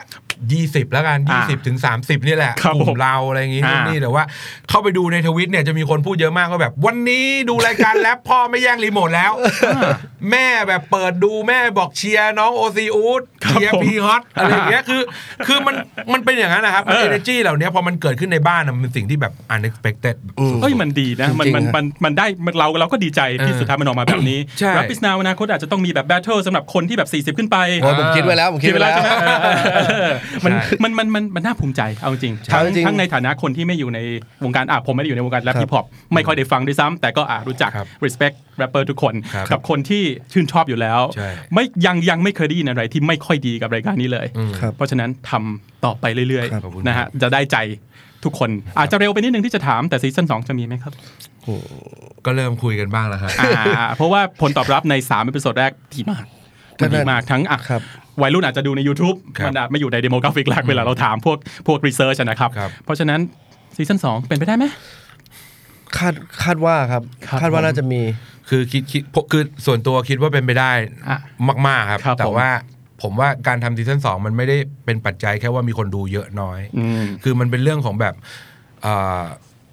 20 แล้วกันอ่า20 ถึง 30 นี่แหละครับผมกลุ่มเราอะไรอย่างงี้อ่านี่แต่ว่า เข้าไปดูในทวิตเนี่ยจะมีคนพูดเยอะมากว่าแบบ วันนี้ดูรายการแรปพ่อไม่แย่งรีโมทแล้ว แม่แบบเปิดดูแม่บอกเชียร์น้องโอซีอูดเชียร์พีฮอตครับผมอะไรอย่างเงี้ยคือ คือมันมันเป็นอย่างนั้นนะครับเออเอเนจีเหล่านี้พอมันเกิดขึ้นในบ้านน่ะมันเป็นสิ่งที่แบบ unexpected อืมเอ้ยมันดีนะมันจริงๆมันฮะมันมันได้มันเราเราก็ดีใจที่เออสุดท้ายมันออกมาแบบนี้ใช่ Rap Is Now อนาคตอาจจะต้องมีแบบ battle สำหรับคนที่แบบ 40 ขึ้นไปโอ้ยผมคิดไว้แล้วผมคิดไว้แล้วใช่ไหมเออมันใช่มันมันมันมันน่าภูมิใจเอาจริงใช่ทั้งจริงทั้งในฐานะคนที่ไม่อยู่ในวงการอะผมไม่ได้อยู่ในวงการแรปครับฮิปฮอปไม่ค่อยได้ฟังด้วยซ้ำแต่ก็อะรู้จักครับ respect rapper ทุกคนครับกับคนที่ชื่นชอบอยู่แล้วใช่ไม่ยังยังไม่เคยได้ยินอะไรที่ไม่ค่อยดีกับรายการนี้เลยครับเพราะฉะนั้นทำต่อไปเรื่อยครับขอบคุณๆนะฮะจะได้ใจทุกคนอาจจะเร็วไปนิดนึงที่จะถามแต่ซีซั่น2จะมีไหมครับก็เริ่มคุยกันบ้างแล้วครับอ่าเพราะว่าผลตอบรับใน3 episode แรกดีมากก็ดีน่ามากทั้งอะครับ วัยรุ่นอาจจะดูใน YouTube ครับมันอาจไม่อยู่ใน demographic หลักเวลาเราถามพวกพวก research นะครับครับเพราะฉะนั้นซีซั่น2เป็นไปได้ไหมคาดคาดว่าครับครับคาดว่าผมน่าจะมี คือคิดคิดพวกคือส่วนตัวคิดว่าเป็นไปได้อะมาก ๆ ครับครับแต่ผมว่าผมว่าการทำซีซั่นสองมันไม่ได้เป็นปัจจัยแค่ว่ามีคนดูเยอะน้อยอืมคือมันเป็นเรื่องของแบบอ่า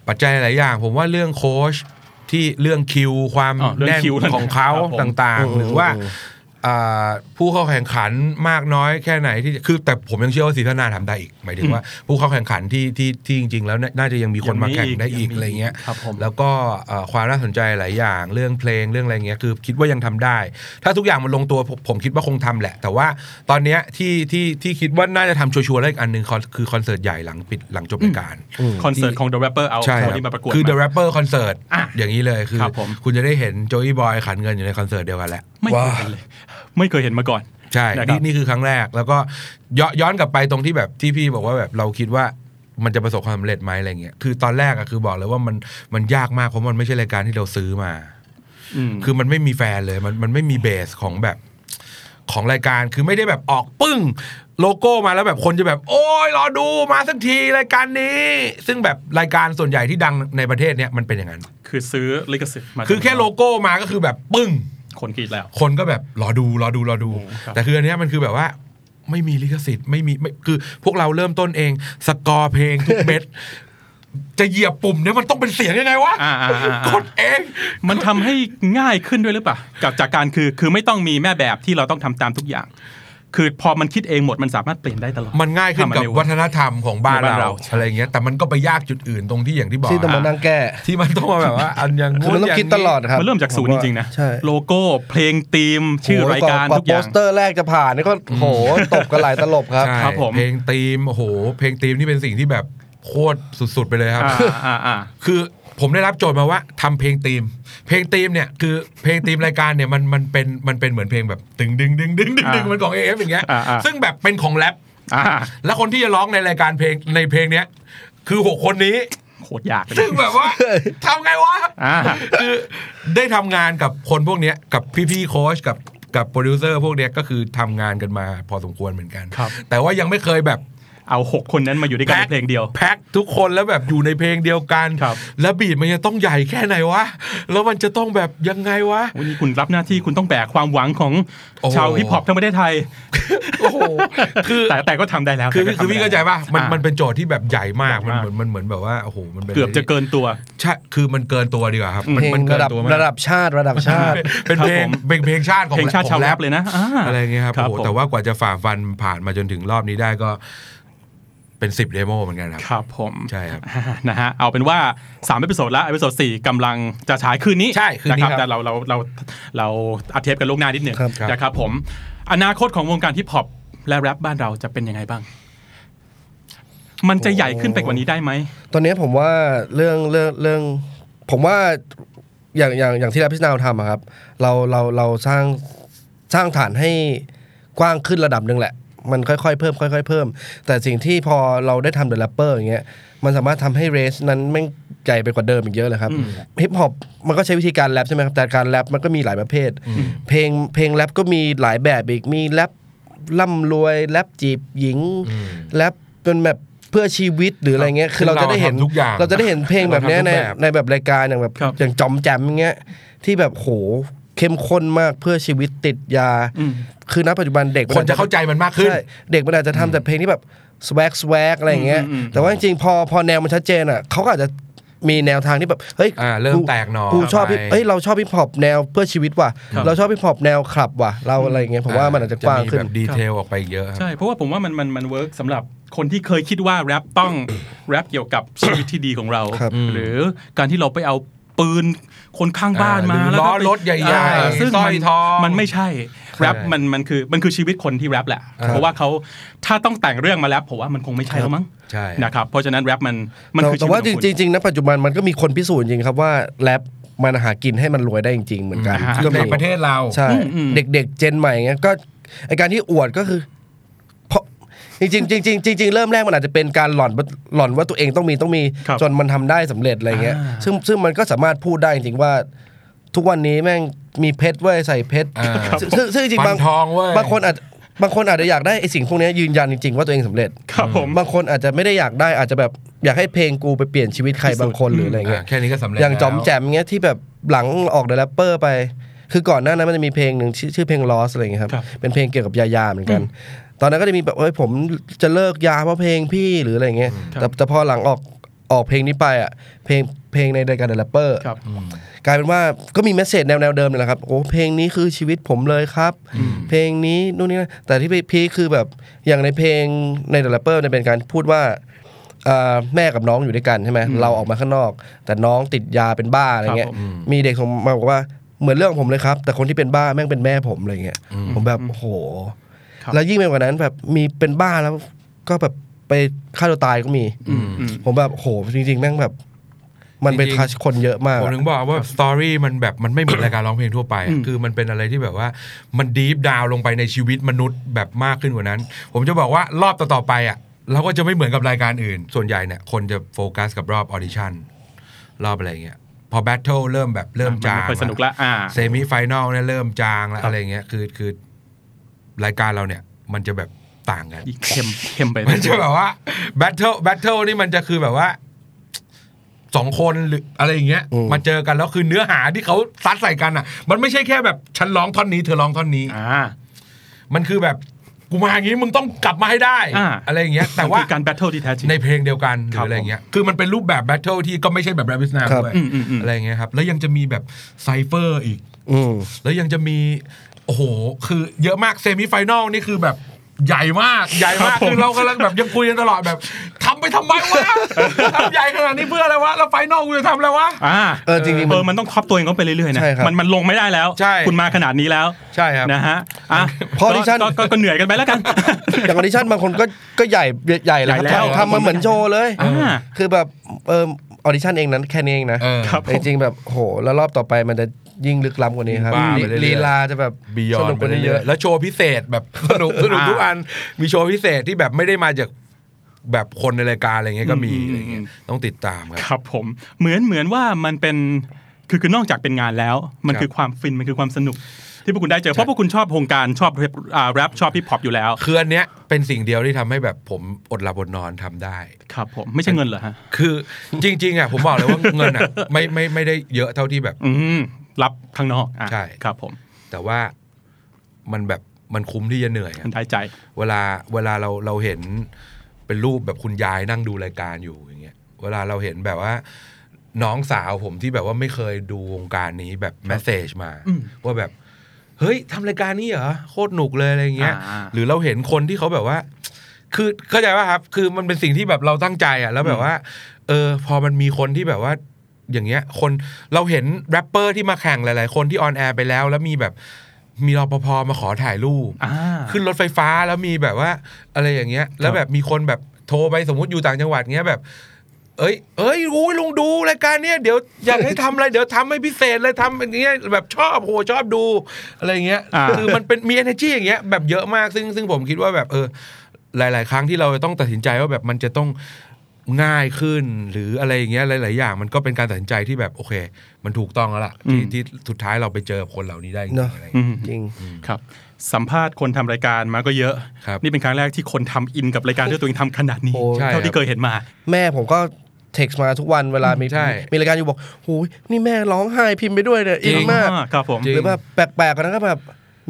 ปัจจัยหลายอย่าง ผมว่าเรื่องโค้ชที่เรื่องคิวความอ๋อเรื่องแน่นคิวนั่นของเขาครับผมต่างอืมๆหรือว่าอ่า ผู้เข้าแข่งขันมากน้อยแค่ไหนที่คือแต่ผมยังเชื่อว่าซีซั่นหน้าทำได้อีก หมายถึงว่า ผู้เข้าแข่งขันที่ที่ที่จริง ๆ แล้วน่าน่าจะยังมีคนมาแข่งได้อีกยังมีอีกอะไรเงี้ยครับผมแล้วก็เอ่อความน่าสนใจหลายอย่างเรื่องเพลงเรื่องอะไรเงี้ยคือคิดว่ายังทำได้ ถ้าทุกอย่างมันลงตัวผมผมคิดว่าคงทำแหละ แต่ว่าตอนเนี้ยที่ที่ที่คิดว่าน่าจะทำชัวร์ๆได้อีกอันหนึ่งคือคอนเสิร์ตใหญ่หลังปิดหลังจบรายการคอนเสิร์ตของ The Rapper เอาใช่คคนรับที่มาประกวดคือมา The Rapper Concert อะอย่างนี้เลยคือครับผมคุณจะได้เห็นโจอี้บอยขันเงินอยู่ในคอนเสิร์ตเดียวกันแหละไม่เคยเห็นเลย ไม่เคยเห็นมาก่อน ใช่นะครับนี่นี่คือครั้งแรก แล้วก็ย้อนย้อนกลับไปตรงที่แบบที่พี่บอกว่าแบบเราคิดว่ามันจะประสบความสำเร็จไหมอะไรเงี้ย คือตอนแรกอะคือบอกเลยว่ามันมันยากมากเพราะมันไม่ใช่รายการที่เราซื้อมาอืมคือมันไม่มีแฟนเลย มันมันไม่มีเบสของแบบของรายการ คือไม่ได้แบบออกปึ้ง โลโก้มาแล้วแบบคนจะแบบ โอ้ยรอดูมาสักทีรายการนี้ ซึ่งแบบรายการส่วนใหญ่ที่ดังในประเทศเนี้ยมันเป็นอย่างนั้น คือซื้อลิขสิทธิ์มา คือแค่โลโก้มาก็คือแบบปึ้ง คนกรี๊ดแล้ว คนก็แบบรอดูรอดูรอดูโอ้ครับแต่คืออันเนี้ยมันคือแบบว่าไม่มีลิขสิทธิ์ไม่มีไม่คือพวกเราเริ่มต้นเองสกอร์เพลงทุกเม็ดจะเหยียบปุ่มเนี่ยมันต้องเป็นเสียงยังไงวะอ่าอ่าอ่าอ่ากดเอง มันทำให้ง่ายขึ้นด้วยหรือเปล่ากับจากการคือคือไม่ต้องมีแม่แบบที่เราต้องทำตามทุกอย่าง คือพอมันคิดเองหมดมันสามารถเปลี่ยนได้ตลอด มันง่ายขึ้นกับทำเร็วัฒนธรรมของบ้านบ้านเราเราอะไรเงี้ยแต่มันก็ไปยากจุดอื่นตรงที่อย่างที่บอกที่ต้องมานั่งแก้ที่มันต้องมาแบบว่าอันอย่างคือมันต้องคิดตลอดครับมันเริ่มจากศูนย์จริงๆนะใช่โลโก้เพลงธีมชื่อรายการโโหทุกอย่างโปสเตอร์แรกจะผ่านนี่ก็โหตบกันหลายตลบครับใช่ครับผมเพลงธีมโอ้โหเพลงธีมนี่เป็นสิ่งที่แบบโคตรสุดๆไปเลยครับอ่าอ่าอ่าคือ ผมได้รับโจทย์มาว่าทำเพลงธีม เพลงธีมเนี่ยคือเพลงธีมรายการเนี่ยมันมันเป็นมันเป็นเหมือนเพลงแบบดึงดึงดึงดึงดึงดึงอ่ามันของเอฟอย่างเงี้ยอ่าอ่าซึ่งแบบเป็นของแรปอ่าและคนที่จะร้องในรายการเพลงในเพลงเนี้ยคือหกคนนี้โคตรยากเลยซึ่งแบบว่าทำไงวะอ่าคือได้ทำงานกับคนพวกเนี้ยกับพี่ๆโค้ชกับกับโปรดิวเซอร์พวกเนี้ยก็คือทำงานกันมาพอสมควรเหมือนกันครับแต่ว่ายังไม่เคยแบบ เอาหกคนนั้นมาอยู่ด้วยกันในเพลงเดียว แพ็คทุกคนแล้วแบบอยู่ในเพลงเดียวกันครับแล้วบีดมันจะต้องใหญ่แค่ไหนวะ แล้วมันจะต้องแบบยังไงวะ วันนี้คุณรับหน้าที่คุณต้องแบกความหวังของโอ้โหชาวฮิปฮอปทั้งประเทศไทย โอ้โห คือแต่แต่ก็ทำได้แล้ว คือแต่ก็คือทำได้พี่เข้าใจป่ะ มันอ่ามันเป็นโจทย์ที่แบบใหญ่มาก มันมากเหมือนมันเหมือนแบบว่าโอ้โห มันเป็นเกือบจะเกินตัว ใช่ คือมันเกินตัวดีกว่าครับ มันเพลงมันเกิระนดับตัวมากระดับชาติระดับชาติ เป็นเพลงครับผมเป็นเพลงชาติของเพลงชาติของชาวแรปเลยนะอ่าอะไรเเงี้ยครับครับโอ้โหผมแต่ว่ากว่าจะฝ่าฟันผ่านมาจนถึงรอบนี้ได้ก็ เป็นสิบ demo เหมือนกันครับ ครับผม ใช่ครับอ่านะฮะเอาเป็นว่า3 episode แล้ว episode 4กำลังจะฉายคืนนี้ใช่คืนนี้นะครับครับแต่เราเราเราเราอัดเทปกันล่วงหน้านิดหนึ่งครับครับนะครับผม อนาคตของวงการฮิปฮอปและแรปบ้านเราจะเป็นยังไงบ้าง มันจะใหญ่ขึ้นไปกว่านี้ได้ไหม ตอนนี้ผมว่าเรื่องเรื่องเรื่อง ผมว่าอย่างอย่างอย่างที่เราพิจารณาทำอะครับ เราเราเราสร้างสร้างฐานให้กว้างขึ้นระดับหนึ่งแหละ มันค่อยๆเพิ่มค่อยๆเพิ่ม แต่สิ่งที่พอเราได้ทำ The Rapper อย่างเงี้ยมันสามารถทำให้ base นั้นแม่งใหญ่ไปกว่าเดิมอีกเยอะเลยครับฮิปฮอปมันก็ใช้วิธีการแรปใช่ไหมครับแต่การแรปมันก็มีหลายประเภท เพลงเพลงแรปก็มีหลายแบบอีกมีแรปร่ำรวยแรปจีบหญิงแรปเป็นแบบเพื่อชีวิตหรืออะไรเงี้ย คือเราจะได้เห็นเราทำทุกอย่างเราจะได้เห็นเพลงแบบเนี้ยในเราทำทุกแบบในแบบรายการอย่างแบบครับ อย่างจอมแจมอย่างเงี้ยที่แบบโห เข้มข้นมากเพื่อชีวิตติดยาอืมคือณปัจจุบันเด็กมันจะเข้าใจมันมากขึ้นใช่เด็กมันอาจจะทำแต่เพลงที่แบบ swag swag อะไรอย่างเงี้ยอืมอืมแต่ว่าจริงๆพอพอแนวมันชัดเจนอะเขาก็อาจจะมีแนวทางที่แบบเฮ้ยอ่าเริ่มแตกหน่อกูชอบไปเฮ้ยเราชอบฮิปฮอปแนวเพื่อชีวิตว่ะครับเราชอบฮิปฮอปแนวคลับว่ะเราอะไรอย่างเงี้ยผมว่ามันอาจจะกว้างขึ้นมีแบบ detailออกไปเยอะครับใช่เพราะว่าผมว่ามันมันมัน work สำหรับคนที่เคยคิดว่าแรปต้องแรปเกี่ยวกับชีวิตที่ดีของเราครับหรือการที่เราไปเอาปืน คนข้างบ้านมาอ่าหรือแล้วก็ล้อไปรถใหญ่ๆอ่าซึ่งสร้มัอยนทองมันไม่ใช่แรปมันมันคือมันคือชีวิตคนที่แรปแหละ เพราะว่าเขาถ้าต้องแต่งเรื่องมาแรปผมว่ามันคงไม่ใช่แล้วมั้งใช่นะครับเพราะฉะนั้นแรปมันมันแต่คือแต่ว่าชีจวิตของคุณริงๆนะปัจจุบันมันก็มีคนพิสูจน์จริงครับว่าแรปมันหากินให้มันรวยได้จริงๆเหมือนกันอ่าก็ในมีประเทศเราใช่อืมอืมเด็กๆเจนใหม่เงี้ยก็ไอการที่อวดก็คือเพ ราะจริงๆจริงๆจริงๆเริ่มแรกมันอาจจะเป็นการหล่อนว่าหล่อนว่าตัวเองต้องมีต้องมีครับจนมันทำได้สำเร็จอะไรเงี้ยอ่าซึ่งซึ่งมันก็สามารถพูดได้จริงๆว่า ทุกวันนี้แม่งมีเพชรเว้ยใส่เพชรอ่าซึ่งซึ่งซึ่งจริงๆฟับางนทองเว้ยบางคนอาจบางคนอาจจะอยากได้ไอสิ่งพวกนี้ยืนยันจริงๆว่าตัวเองสำเร็จ ครับผม บางคนอาจจะไม่ได้อยากได้อาจจะแบบอยากให้เพลงกูไปเปลี่ยนชีวิตใครบางคนหรืออะไรเงี้ยอ่าแค่นี้ก็สำเร็จ อย่างจอมแล้วแจมเงี้ยที่แบบหลังออก The Rapper ไป คือก่อนหน้านั้นมันจะมีเพลงหนึ่งชื่อชื่อเพลง Lost อะไรเงี้ยครับครับ เป็นเพลงเกี่ยวกับยายาเหมือนกัน ตอนนั้นก็จะมีแบบเอ้ยผมจะเลิกยาเพราะเพลงพี่หรืออะไรเงี้ยแต่แต่พอหลังออกออกเพลงนี้ไปอะเพลงเพลงในรายการ The Rapper ครับกลายเป็นว่าก็มี message แนวแนวเดิมนี่แหละครับโอ้เพลงนี้คือชีวิตผมเลยครับ เพลงนี้นู่นนี่นั่นแต่ที่ peak คือแบบอย่างในเพลงใน The Rapper เนี่ยเป็นการพูดว่าอ่าแม่กับน้องอยู่ด้วยกันใช่ไหมเราออกมาข้างนอก แต่น้องติดยาเป็นบ้าอะไรเงี้ยครับผมมีเด็กส่งมาบอกว่าเหมือนเรื่องของผมเลยครับ แต่คนที่เป็นบ้าแม่งเป็นแม่ผมอะไรเงี้ยผมแบบโอ้โหครับ แล้วยิ่งไปกว่านั้นแบบมีเป็นบ้าแล้วก็แบบไปฆ่าตัวตายก็มีอืมผมแบบโหจริงๆแม่งแบบ มันไปจริงๆ touch คนเยอะมากผมอะถึงบอกว่า story มันแบบมันไม่เหมือนรายการร้องเพลงทั่วไปอะอืมคือมันเป็นอะไรที่แบบว่ามัน deep down ลงไปในชีวิตมนุษย์แบบมากขึ้นกว่านั้น ผมจะบอกว่ารอบต่อๆไปอะเราก็จะไม่เหมือนกับรายการอื่น ส่วนใหญ่เนี่ยคนจะโฟกัสกับรอบ audition รอบอะไรเงี้ยพอ battle เริ่มแบบเริ่มจางไม่ค่อยสนุกละอ่า semi-final เนี่ยเริ่มจางแล้วครับอะไรเงี้ยคือคือ รายการเราเนี่ย มันจะแบบต่างกันอีกเข้มเข้มไปมันจะแบบว่า battle battle นี่มันจะคือแบบว่าสองคนหรืออะไรอย่างเงี้ยอืมมาเจอกันแล้วคือเนื้อหาที่เขาซัดใส่กันอะ มันไม่ใช่แค่แบบฉันร้องท่อนนี้เธอร้องท่อนนี้อ่ามันคือแบบกูมาอย่างงี้มึงต้องกลับมาให้ได้อ่าอะไรอย่างเงี้ยแต่ว่ามันคือการ battle ที่แท้จริงในเพลงเดียวกันหครืรับออะไรเงี้ยคือมันเป็นรูปแบบ battle ที่ก็ไม่ใช่แบบ Rap is Now ครับด้วยอืมอืมอืมอะไรเงี้ยครับแล้วยังจะมีแบบcypher อีกอืมแล้วยังจะมี โอ้โห คือเยอะมาก semi-final นี่คือแบบใหญ่มากใหญ่มากครับผมคือเรากำลังแบบยังคุยกันตลอดแบบทำไปทำไมวะทำใหญ่ขนาดนี้เพื่ออะไรวะแล้ว final กูจะทำอะไรวะอ่าเออจริงๆมันเออมันต้อง top ตัวเองก็ไปเรื่อยๆนะใช่ครับมันมันลงไม่ได้แล้วใช่คุณมาขนาดนี้แล้วใช่ครับนะฮะอะพอ audition ก็ก็ก็เหนื่อยกันไปแล้วกันอย่าง audition บางคนก็ก็ใหญ่ใหญ่เลยใหญ่แล้วครับทำมาเหมือนโชว์เลยอ่าคือแบบเออ audition เองนั้นแค่นี้เองนะเออครับแต่จริงๆแบบโหแล้วรอบต่อไปมันจะ ยิ่งลึกล้ำกว่านี้ครับบ้าไปเรื่อยๆ ลีลาจะแบบ beyond สนุกกว่านี้เยอะ แล้วโชว์พิเศษแบบ สนุกสนุกทุกอันมีโชว์พิเศษที่แบบไม่ได้มาจากแบบคนในรายการอะไรเงี้ยก็มีอืม อะไรเงี้ยต้องติดตามครับครับผมเหมือนเหมือนว่ามันเป็นคือคือนอกจากเป็นงานแล้ว มันครับ คือความฟินมันคือความสนุก ที่พวกคุณได้เจอเพราะพวกคุณชอบวงการชอบแรปอ่าแรปชอบฮิปฮอปอยู่แล้วคืออันเนี้ยเป็นสิ่งเดียวที่ทำให้แบบผมอดหลับอดนอนทำได้ ครับ ผมไม่ใช่เงินเหรอฮะคือจริง ๆอะผมบอกเลยว่าเงินอะไม่ไม่ไม่ได้เยอะเท่าที่แบบ อืม รับข้างนอกอะใช่ครับผม แต่ว่ามันแบบมันคุ้มที่จะเหนื่อยอะมันได้ใจ เวลาเวลาเราเราเห็นเป็นรูปแบบคุณยายนั่งดูรายการอยู่อย่างเงี้ย เวลาเราเห็นแบบว่า น้องสาวผมที่แบบว่าไม่เคยดูวงการนี้แบบแมสเซจมาอืมว่าแบบ เฮ้ยทำรายการนี้เหรอโคตรหนุกเลยอะไรเงี้ยอ่าหรือเราเห็นคนที่เขาแบบว่า คือเข้าใจว่าครับ คือมันเป็นสิ่งที่แบบเราตั้งใจอะ แล้วแบบว่า เออ พอมันมีคนที่แบบว่า อย่างเงี้ยคนเราเห็นแรปเปอร์ที่มาแข่งหลาย ๆ คนที่ on air ไปแล้ว แล้วมีแบบมีรปภมาขอถ่ายรูปอ่าขึ้นรถไฟฟ้าแล้วมีแบบว่า อะไรอย่างเงี้ย แล้วแบบมีคนแบบโทรไปสมมติอยู่ต่างจังหวัดเงี้ยแบบ เอ้ย เอ้ยอุ้ยลุงดูรายการเนี้ยเดี๋ยวอยากให้ทำอะไรเดี๋ยวทำให้พิเศษเลยทำอย่างเงี้ยแบบชอบโหชอบดูอะไรเงี้ยอ่าคือมันเป็นมี energy อย่างเงี้ยแบบเยอะมากซึ่งซึ่งผมคิดว่าแบบเออหลาย ๆ ครั้งที่เราต้องตัดสินใจว่าแบบมันจะต้อง ง่ายขึ้น หรืออะไรอย่างเงี้ยหลาย ๆ อย่าง มันก็เป็นการตัดสินใจที่แบบโอเค มันถูกต้องแล้วล่ะที่อืมที่สุดท้ายเราไปเจอคนเหล่านี้ได้จริงเนอะๆอะไรอืเงี้ยมจริง ครับสัมภาษณ์คนทำรายการมาก็เยอะ ครับนี่เป็นครั้งแรกที่คนทำอินกับรายการที่ตัวเองทำขนาดนี้ โอ้ ใช่เท่าครัที่บเคยเห็นมา แม่ผมก็เท็กซ์มาทุกวันเวลามีใช่ มีรายการอยู่บอกโอ้ยนี่แม่ร้องไห้พิมพ์ไปด้วยเนี่ยอินมากอ่าครับผม จริง หรือแบบแปลกๆกันนั้นก็แบบ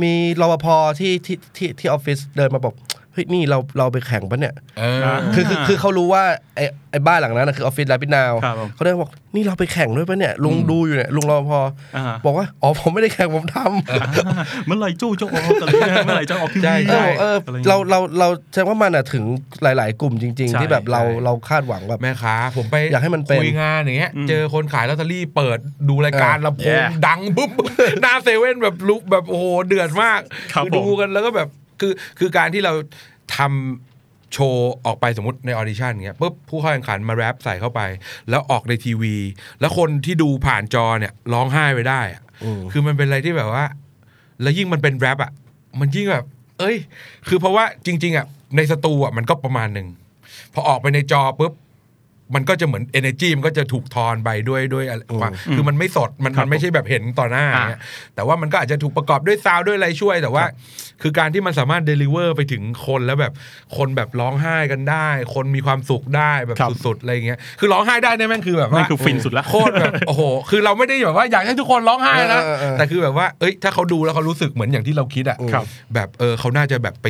มีรปภที่ที่ที่ที่ออฟฟิศเดินมาบอกเฮ้ยนี่เราเราไปแข่งปะเนี่ยเออคือคือคือเขารู้ว่าไอ้ไอ้บ้านหลังนั้นนะคือออฟฟิศแลปินาวครับผมเขาเดินบอกนี่เราไปแข่งด้วยปะเนี่ยลุงดูอยู่เนี่ยลุงรปภอ่าบอกว่าอ๋อผมไม่ได้แข่งผมทำอ่าเมื่อไหร่จู้จะออกอะไรเงี้ยเมื่อไหร่จะออกทีวีใช่เออเอออะไรงี้ยเราเราเราแสดงว่ามันอะถึงหลาย ๆ กลุ่มจริงใช่ๆที่แบบเราใช่เราคาดหวังแบบแม่ค้าผมไปอยากให้มันเป็นคุยงานอย่างเงี้ยอืมเจอคนขายลอตเตอรี่เปิดดูรายการเออลำโพง Yeah ดังปุ๊บหน้าเซเว่นแบบลุกแบบโอ้โหเดือดมากครับดูผมกันแล้วก็แบบ คือคือการที่เราทำโชว์ออกไปสมมติใน audition เงี้ยปุ๊บผู้เข้าแข่งขันมาแรปใส่เข้าไป แล้วออกในทีวี แล้วคนที่ดูผ่านจอเนี่ยร้องไห้ไปได้อะอืมคือมันเป็นอะไรที่แบบว่า แล้วยิ่งมันเป็นแรปอะ มันยิ่งแบบ เอ้ย คือเพราะว่าจริง ๆอะในสตูอะมันก็ประมาณหนึ่งพอออกไปในจอปุ๊บ มันก็จะเหมือน energy มันก็จะถูกทอนไปด้วยด้วยอะไรความคือมันไม่สดมันครับมันไม่ใช่แบบเห็นต่อหน้าอ่าเงี้ยแต่ว่ามันก็อาจจะถูกประกอบด้วยซาวด์ด้วยอะไรช่วย แต่ว่า คือการที่มันสามารถ deliver ไปถึงคนแล้วแบบคนแบบร้องไห้กันได้ คนมีความสุขได้แบบครับสุดๆอะไรเงี้ยคือร้องไห้ได้เนี่ยแม่งคือแบบว่านั่นคือฟินสุดละโคตรแบบโอ้โหคือเราไม่ได้แบบว่าอยากให้ทุกคนร้องไห้นะเออเออเออแต่คือแบบว่าเอ้ยถ้าเขาดูแล้วเขารู้สึกเหมือนอย่างที่เราคิดอะครับแบบเออเขาน่าจะแบบไป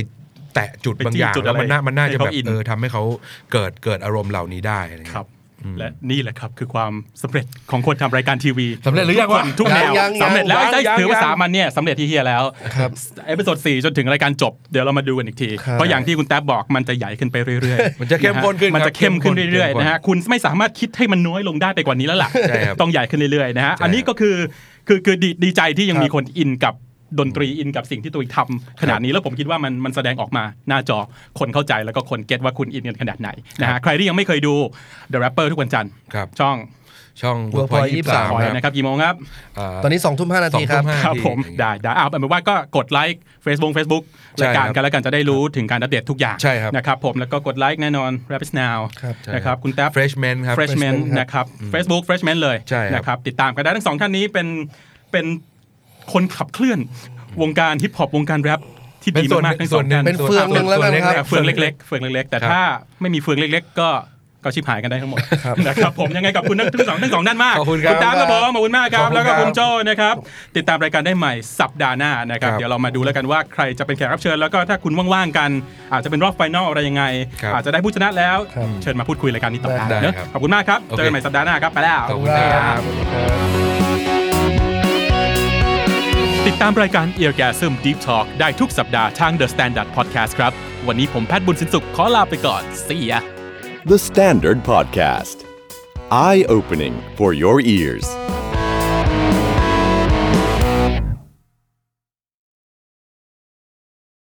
แตะจุดไปบางจี้อย่างจุดแล้วมันน่าอะไรมันน่าจะให้แบบเขา in เออทำให้เขาเกิดเกิดอารมณ์เหล่านี้ได้อะไรเงี้ยครับและนี่แหละครับคือความสำเร็จของคนทำรายการทีวีสำเร็จหรือยังวะทุกแนวยังยังสำเร็จแล้วยังได้ยังถือว่ายังสามันเนี่ยสำเร็จที่เฮียแล้วครับ episode 4จนถึงรายการจบเดี๋ยวเรามาดูกันอีกทีครับเพราะอย่างที่คุณแท็บบอกมันจะใหญ่ขึ้นไปเรื่อยๆ มันจะเข้มข้นขึ้นมันครับจะเข้มขึ้นเรื่อยเข้มข้นๆนะฮะคุณไม่สามารถคิดให้มันน้อยลงได้ไปกว่านี้แล้วล่ะใช่ครับต้องใหญ่ขึ้นเรื่อยๆนะฮะใช่อันนี้ก็คือคือคือดีดีใจที่ยังครับมีคนอินกับ ดนตรีอินกับสิ่งที่ตัวเองทำขนาดนี้แล้วผมคิดว่ามันมันแสดงออกมาหน้าจอคนเข้าใจแล้วก็คนเก็ตว่าคุณอินกันขนาดไหนนะฮะใครที่ยังไม่เคยดู The Rapper ทุกวันจันทร์ครับช่องช่อง Workpoint ยี่สิบสาม23คอยครับนะครับกี่โมงครับาตอนนี้สองทุ่มห้านาทีครับสองทุ่มห้าครับผมทีได้ได้เอาเป็นว่าก็กดไลค์ Facebook Facebook ใช่รายการครับกันแล้วกันจะได้รู้ถึงการอัปเดตทุกอย่างใช่ครับนะครับผมแล้วก็กดไลค์แน่นอน Rapid Now ครับใช่นะครับคุณแท็บ freshman ครับ freshman freshman ครับนะครับ Facebook freshman เลยใช่ครับนะครับติดตามกันได้ทั้งสองท่านนี้เป็นเป็น คนขับเคลื่อนวงการฮิปฮอปวงการแรปที่เป็นดีส่วนมากๆทั้งสส่อวนงหนึ่ท่างนเป็นเฟืองหนึ่งแล้วกันครับเฟืองเล็ก ๆ เฟืองเล็ก ๆ แต่ครับถ้าไม่มีเฟืองเล็ก ๆ ก็ก็ชิบหายกันได้ทั้งหมดนะครับผมยังไงกับคุณทั้งทั้งสองทั้งสองด้านมากขอบคุณครับณตามครับผมขอบคุณมากครับขอบคุณแล้วก็ครับคุณโจนะครับติดตามรายการได้ใหม่สัปดาห์หน้านะครับครับเดี๋ยวเรามาดูแล้วกันว่าใครจะเป็นแขกรับเชิญแล้วก็ถ้าคุณว่างๆกัน อาจจะเป็นรอบไฟนอลอะไรยังไงครับอาจจะได้ผู้ชนะแล้วครับเชิญมาพูดคุยรายการนี้ต่อได้ได้เนอะครับขอบคุณมากครับโอเคเจอกันใหม่สัปดาห์หน้าครับไปแล้วขอบคุณครับติ ดตามรายการ Eargasm Deep Talk ได้ทุกสัปดาห์ทาง The Standard Podcast ครับ วันนี้ผมแพทย์บุญสินสุขขอลาไปก่อน See ya The Standard Podcast. Eye opening for your ears.